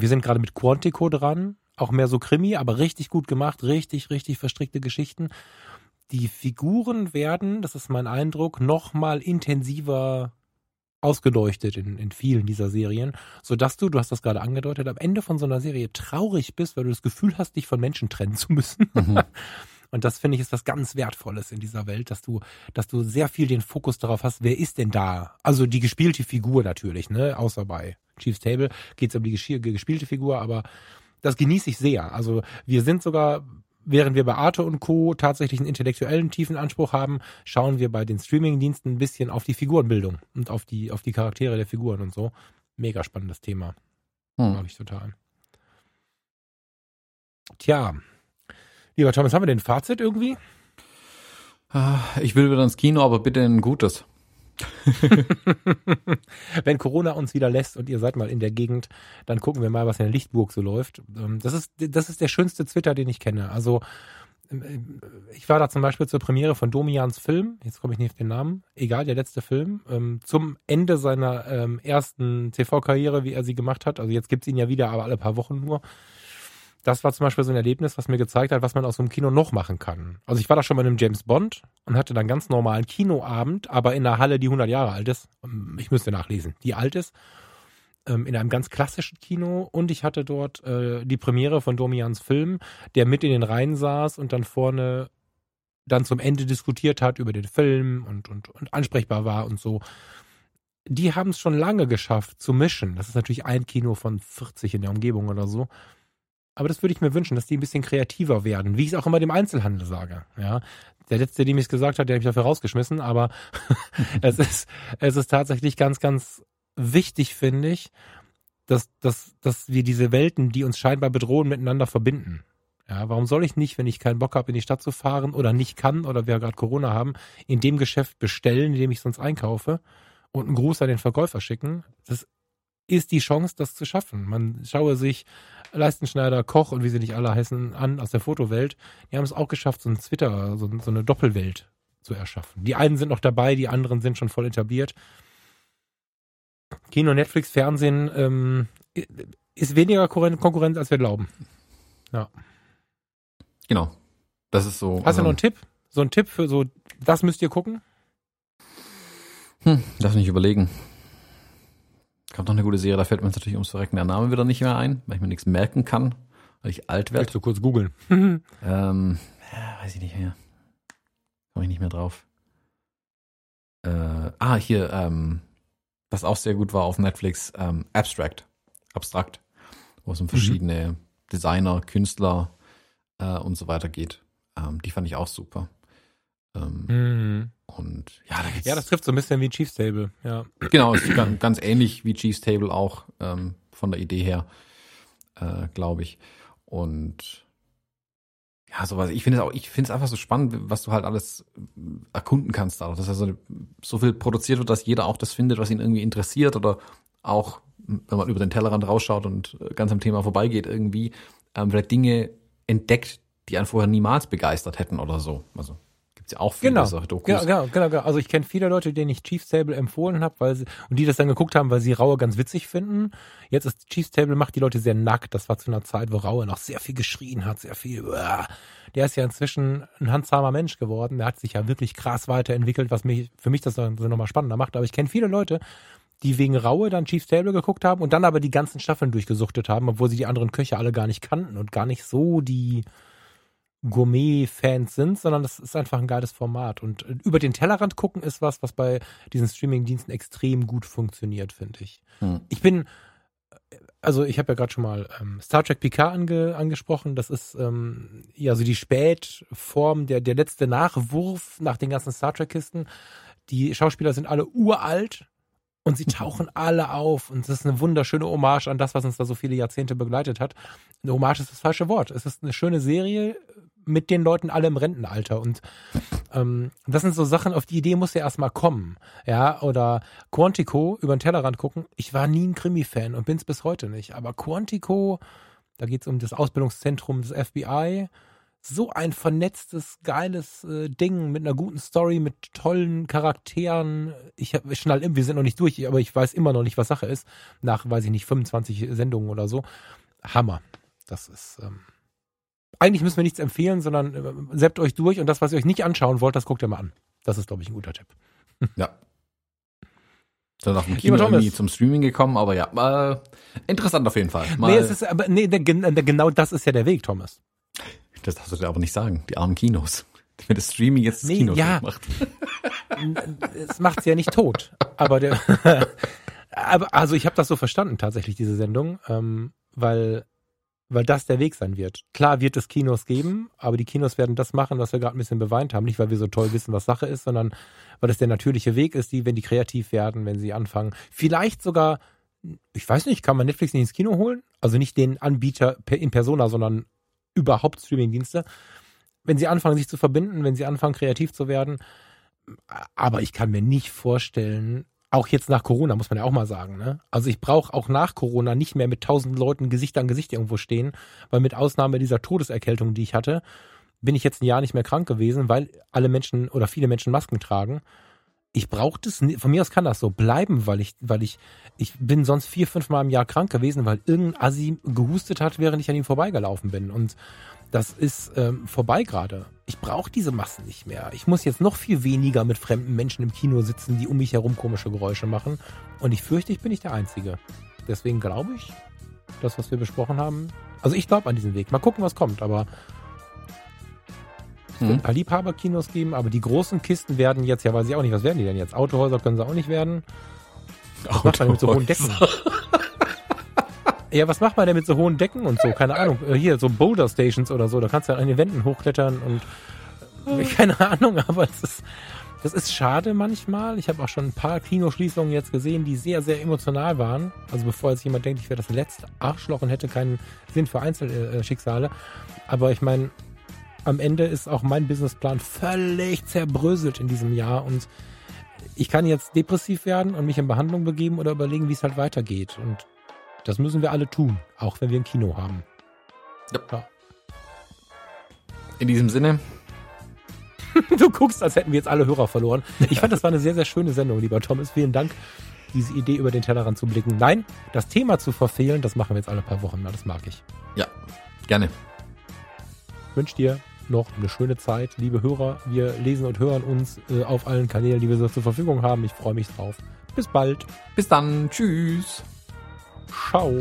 Wir sind gerade mit Quantico dran, auch mehr so Krimi, aber richtig gut gemacht, richtig, richtig verstrickte Geschichten die Figuren werden, das ist mein Eindruck, noch mal intensiver ausgeleuchtet in, in vielen dieser Serien, sodass du, du hast das gerade angedeutet, am Ende von so einer Serie traurig bist, weil du das Gefühl hast, dich von Menschen trennen zu müssen. Mhm. Und das finde ich ist was ganz Wertvolles in dieser Welt, dass du, dass du sehr viel den Fokus darauf hast, wer ist denn da? Also die gespielte Figur natürlich, ne? Außer bei Chief's Table geht es um die gespielte Figur, aber das genieße ich sehr. Also wir sind sogar während wir bei Arte und Co. tatsächlich einen intellektuellen tiefen Anspruch haben, schauen wir bei den Streaming-Diensten ein bisschen auf die Figurenbildung und auf die, auf die Charaktere der Figuren und so. Mega spannendes Thema. Hm. Mag ich total. Tja. Lieber Thomas, haben wir den Fazit irgendwie? Ah, ich will wieder ins Kino, aber bitte ein gutes. Wenn Corona uns wieder lässt und ihr seid mal in der Gegend, dann gucken wir mal, was in der Lichtburg so läuft. Ähm, das ist, das ist der schönste Twitter, den ich kenne. Also, ähm, ich war da zum Beispiel zur Premiere von Domians Film, jetzt komme ich nicht auf den Namen, egal, der letzte Film, ähm, zum Ende seiner ersten TV-Karriere, wie er sie gemacht hat. Also jetzt gibt's ihn ja wieder, aber alle paar Wochen nur das war zum Beispiel so ein Erlebnis, was mir gezeigt hat, was man aus so einem Kino noch machen kann. Also ich war da schon bei einem James Bond und hatte dann ganz normalen Kinoabend, aber in einer Halle, die 100 Jahre alt ist. Ähm, ich müsste nachlesen, die alt ist. Ähm, in einem ganz klassischen Kino und ich hatte dort äh, die Premiere von Domians Film, der mit in den Reihen saß und dann vorne dann zum Ende diskutiert hat über den Film und, und, und ansprechbar war und so. Die haben es schon lange geschafft zu mischen. Das ist natürlich ein Kino von 40 in der Umgebung oder so. Aber das würde ich mir wünschen, dass die ein bisschen kreativer werden, wie ich es auch immer dem Einzelhandel sage. Ja, der letzte, dem ich es gesagt hat, der hat mich dafür rausgeschmissen. Aber es ist, es ist tatsächlich ganz, ganz wichtig, finde ich, dass, dass, dass wir diese Welten, die uns scheinbar bedrohen, miteinander verbinden. Ja, warum soll ich nicht, wenn ich keinen Bock habe, in die Stadt zu fahren oder nicht kann oder wir gerade Corona haben, in dem Geschäft bestellen, in dem ich sonst einkaufe und einen Gruß an den Verkäufer schicken? Das ist die Chance, das zu schaffen. Man schaue sich Leistenschneider, Koch und wie sie nicht alle heißen, an aus der Fotowelt. Die haben es auch geschafft, so ein Twitter, so, so eine Doppelwelt zu erschaffen. Die einen sind noch dabei, die anderen sind schon voll etabliert. Kino, Netflix, Fernsehen ähm, ist weniger Konkurrenz, als wir glauben. Ja. Genau. Das ist so. Hast also, du noch einen Tipp? So einen Tipp für so, das müsst ihr gucken? Hm, lass mich überlegen. Kommt noch eine gute Serie, da fällt mir jetzt natürlich ums Verrecken der Name wieder nicht mehr ein, weil ich mir nichts merken kann, weil ich alt werde. Du kurz googeln? ähm, ja, weiß ich nicht mehr. Komme ich nicht mehr drauf. Äh, ah, hier, ähm, was auch sehr gut war auf Netflix, ähm, Abstract, abstrakt, wo es um verschiedene mhm. Designer, Künstler äh, und so weiter geht. Ähm, die fand ich auch super. Ähm, mhm. Und ja, da ja, das trifft so ein bisschen wie Chiefs Table, ja. Genau, ist ganz, ganz ähnlich wie Chiefs Table auch ähm, von der Idee her, äh, glaube ich. Und ja, sowas. Ich finde es auch, ich finde es einfach so spannend, was du halt alles erkunden kannst dadurch, dass also so viel produziert wird, dass jeder auch das findet, was ihn irgendwie interessiert oder auch, wenn man über den Tellerrand rausschaut und ganz am Thema vorbeigeht, irgendwie ähm, vielleicht Dinge entdeckt, die einen vorher niemals begeistert hätten oder so. Also Gibt's ja auch viele genau. solche Dokus. Ja, genau, genau, genau. Also ich kenne viele Leute, denen ich Chiefs Table empfohlen habe, weil sie, und die das dann geguckt haben, weil sie Raue ganz witzig finden. Jetzt ist Chiefs Table macht die Leute sehr nackt. Das war zu einer Zeit, wo Raue noch sehr viel geschrien hat, sehr viel. Uah. Der ist ja inzwischen ein handzahmer Mensch geworden. Der hat sich ja wirklich krass weiterentwickelt, was mich für mich das dann so nochmal spannender macht. Aber ich kenne viele Leute, die wegen Raue dann Chiefs Table geguckt haben und dann aber die ganzen Staffeln durchgesuchtet haben, obwohl sie die anderen Köche alle gar nicht kannten und gar nicht so die Gourmet-Fans sind, sondern das ist einfach ein geiles Format. Und äh, über den Tellerrand gucken ist was, was bei diesen Streaming-Diensten extrem gut funktioniert, finde ich. Hm. Ich bin, äh, also ich habe ja gerade schon mal ähm, Star Trek Picard ange, angesprochen. Das ist ähm, ja so die Spätform, der, der letzte Nachwurf nach den ganzen Star Trek-Kisten. Die Schauspieler sind alle uralt, und sie tauchen alle auf und das ist eine wunderschöne Hommage an das, was uns da so viele Jahrzehnte begleitet hat. Eine Hommage ist das falsche Wort. Es ist eine schöne Serie, mit den Leuten alle im Rentenalter. Und ähm, das sind so Sachen, auf die Idee muss ja erstmal kommen. Ja, oder Quantico über den Tellerrand gucken. Ich war nie ein Krimi-Fan und bin es bis heute nicht. Aber Quantico, da geht es um das Ausbildungszentrum des FBI. So ein vernetztes, geiles äh, Ding mit einer guten Story, mit tollen Charakteren. Ich, hab, ich schnall, wir sind noch nicht durch, aber ich weiß immer noch nicht, was Sache ist. Nach, weiß ich nicht, 25 Sendungen oder so. Hammer. Das ist. Ähm, eigentlich müssen wir nichts empfehlen, sondern äh, seppt euch durch und das, was ihr euch nicht anschauen wollt, das guckt ihr mal an. Das ist, glaube ich, ein guter Tipp. Ja. Dann nach dem Kino irgendwie zum Streaming gekommen, aber ja, äh, interessant auf jeden Fall. Mal nee, es ist, aber nee, genau das ist ja der Weg, Thomas. Das darfst du dir aber nicht sagen, die armen Kinos. Wenn das Streaming jetzt das nee, Kino ja. macht. es macht's ja nicht tot. Aber der, aber also ich habe das so verstanden tatsächlich diese Sendung, ähm, weil weil das der Weg sein wird. Klar wird es Kinos geben, aber die Kinos werden das machen, was wir gerade ein bisschen beweint haben. Nicht, weil wir so toll wissen, was Sache ist, sondern weil es der natürliche Weg ist, die, wenn die kreativ werden, wenn sie anfangen. Vielleicht sogar, ich weiß nicht, kann man Netflix nicht ins Kino holen? Also nicht den Anbieter in Persona, sondern überhaupt Streamingdienste. Wenn sie anfangen, sich zu verbinden, wenn sie anfangen, kreativ zu werden. Aber ich kann mir nicht vorstellen, auch jetzt nach Corona, muss man ja auch mal sagen. Ne? Also ich brauche auch nach Corona nicht mehr mit tausend Leuten Gesicht an Gesicht irgendwo stehen, weil mit Ausnahme dieser Todeserkältung, die ich hatte, bin ich jetzt ein Jahr nicht mehr krank gewesen, weil alle Menschen oder viele Menschen Masken tragen. Ich brauche das, von mir aus kann das so bleiben, weil ich, weil ich, ich bin sonst vier, fünf Mal im Jahr krank gewesen, weil irgendein Assi gehustet hat, während ich an ihm vorbeigelaufen bin. Und das ist ähm, vorbei gerade. Ich brauche diese Massen nicht mehr. Ich muss jetzt noch viel weniger mit fremden Menschen im Kino sitzen, die um mich herum komische Geräusche machen. Und ich fürchte, ich bin nicht der Einzige. Deswegen glaube ich, das, was wir besprochen haben. Also ich glaube an diesen Weg. Mal gucken, was kommt. Aber es wird ein paar Liebhaberkinos geben, aber die großen Kisten werden jetzt, ja weiß ich auch nicht, was werden die denn jetzt? Autohäuser können sie auch nicht werden. Was macht man mit so hohen Decken? Ja, was macht man denn mit so hohen Decken und so? Keine Ahnung. Äh, hier, so Boulder Stations oder so. Da kannst du an den Wänden hochklettern und äh, keine Ahnung, aber es ist, das ist schade manchmal. Ich habe auch schon ein paar Kinoschließungen jetzt gesehen, die sehr, sehr emotional waren. Also bevor jetzt jemand denkt, ich wäre das letzte Arschloch und hätte keinen Sinn für Einzelschicksale. Aber ich meine, am Ende ist auch mein Businessplan völlig zerbröselt in diesem Jahr und ich kann jetzt depressiv werden und mich in Behandlung begeben oder überlegen, wie es halt weitergeht. Und das müssen wir alle tun, auch wenn wir ein Kino haben. Ja. ja. In diesem Sinne. du guckst, als hätten wir jetzt alle Hörer verloren. Ich fand, das war eine sehr, sehr schöne Sendung, lieber Thomas. Vielen Dank, diese Idee über den Tellerrand zu blicken. Nein, das Thema zu verfehlen, das machen wir jetzt alle paar Wochen. Das mag ich. Ja, gerne. Wünsch dir noch eine schöne Zeit, liebe Hörer. Wir lesen und hören uns äh, auf allen Kanälen, die wir so zur Verfügung haben. Ich freue mich drauf. Bis bald. Bis dann. Tschüss. Ciao.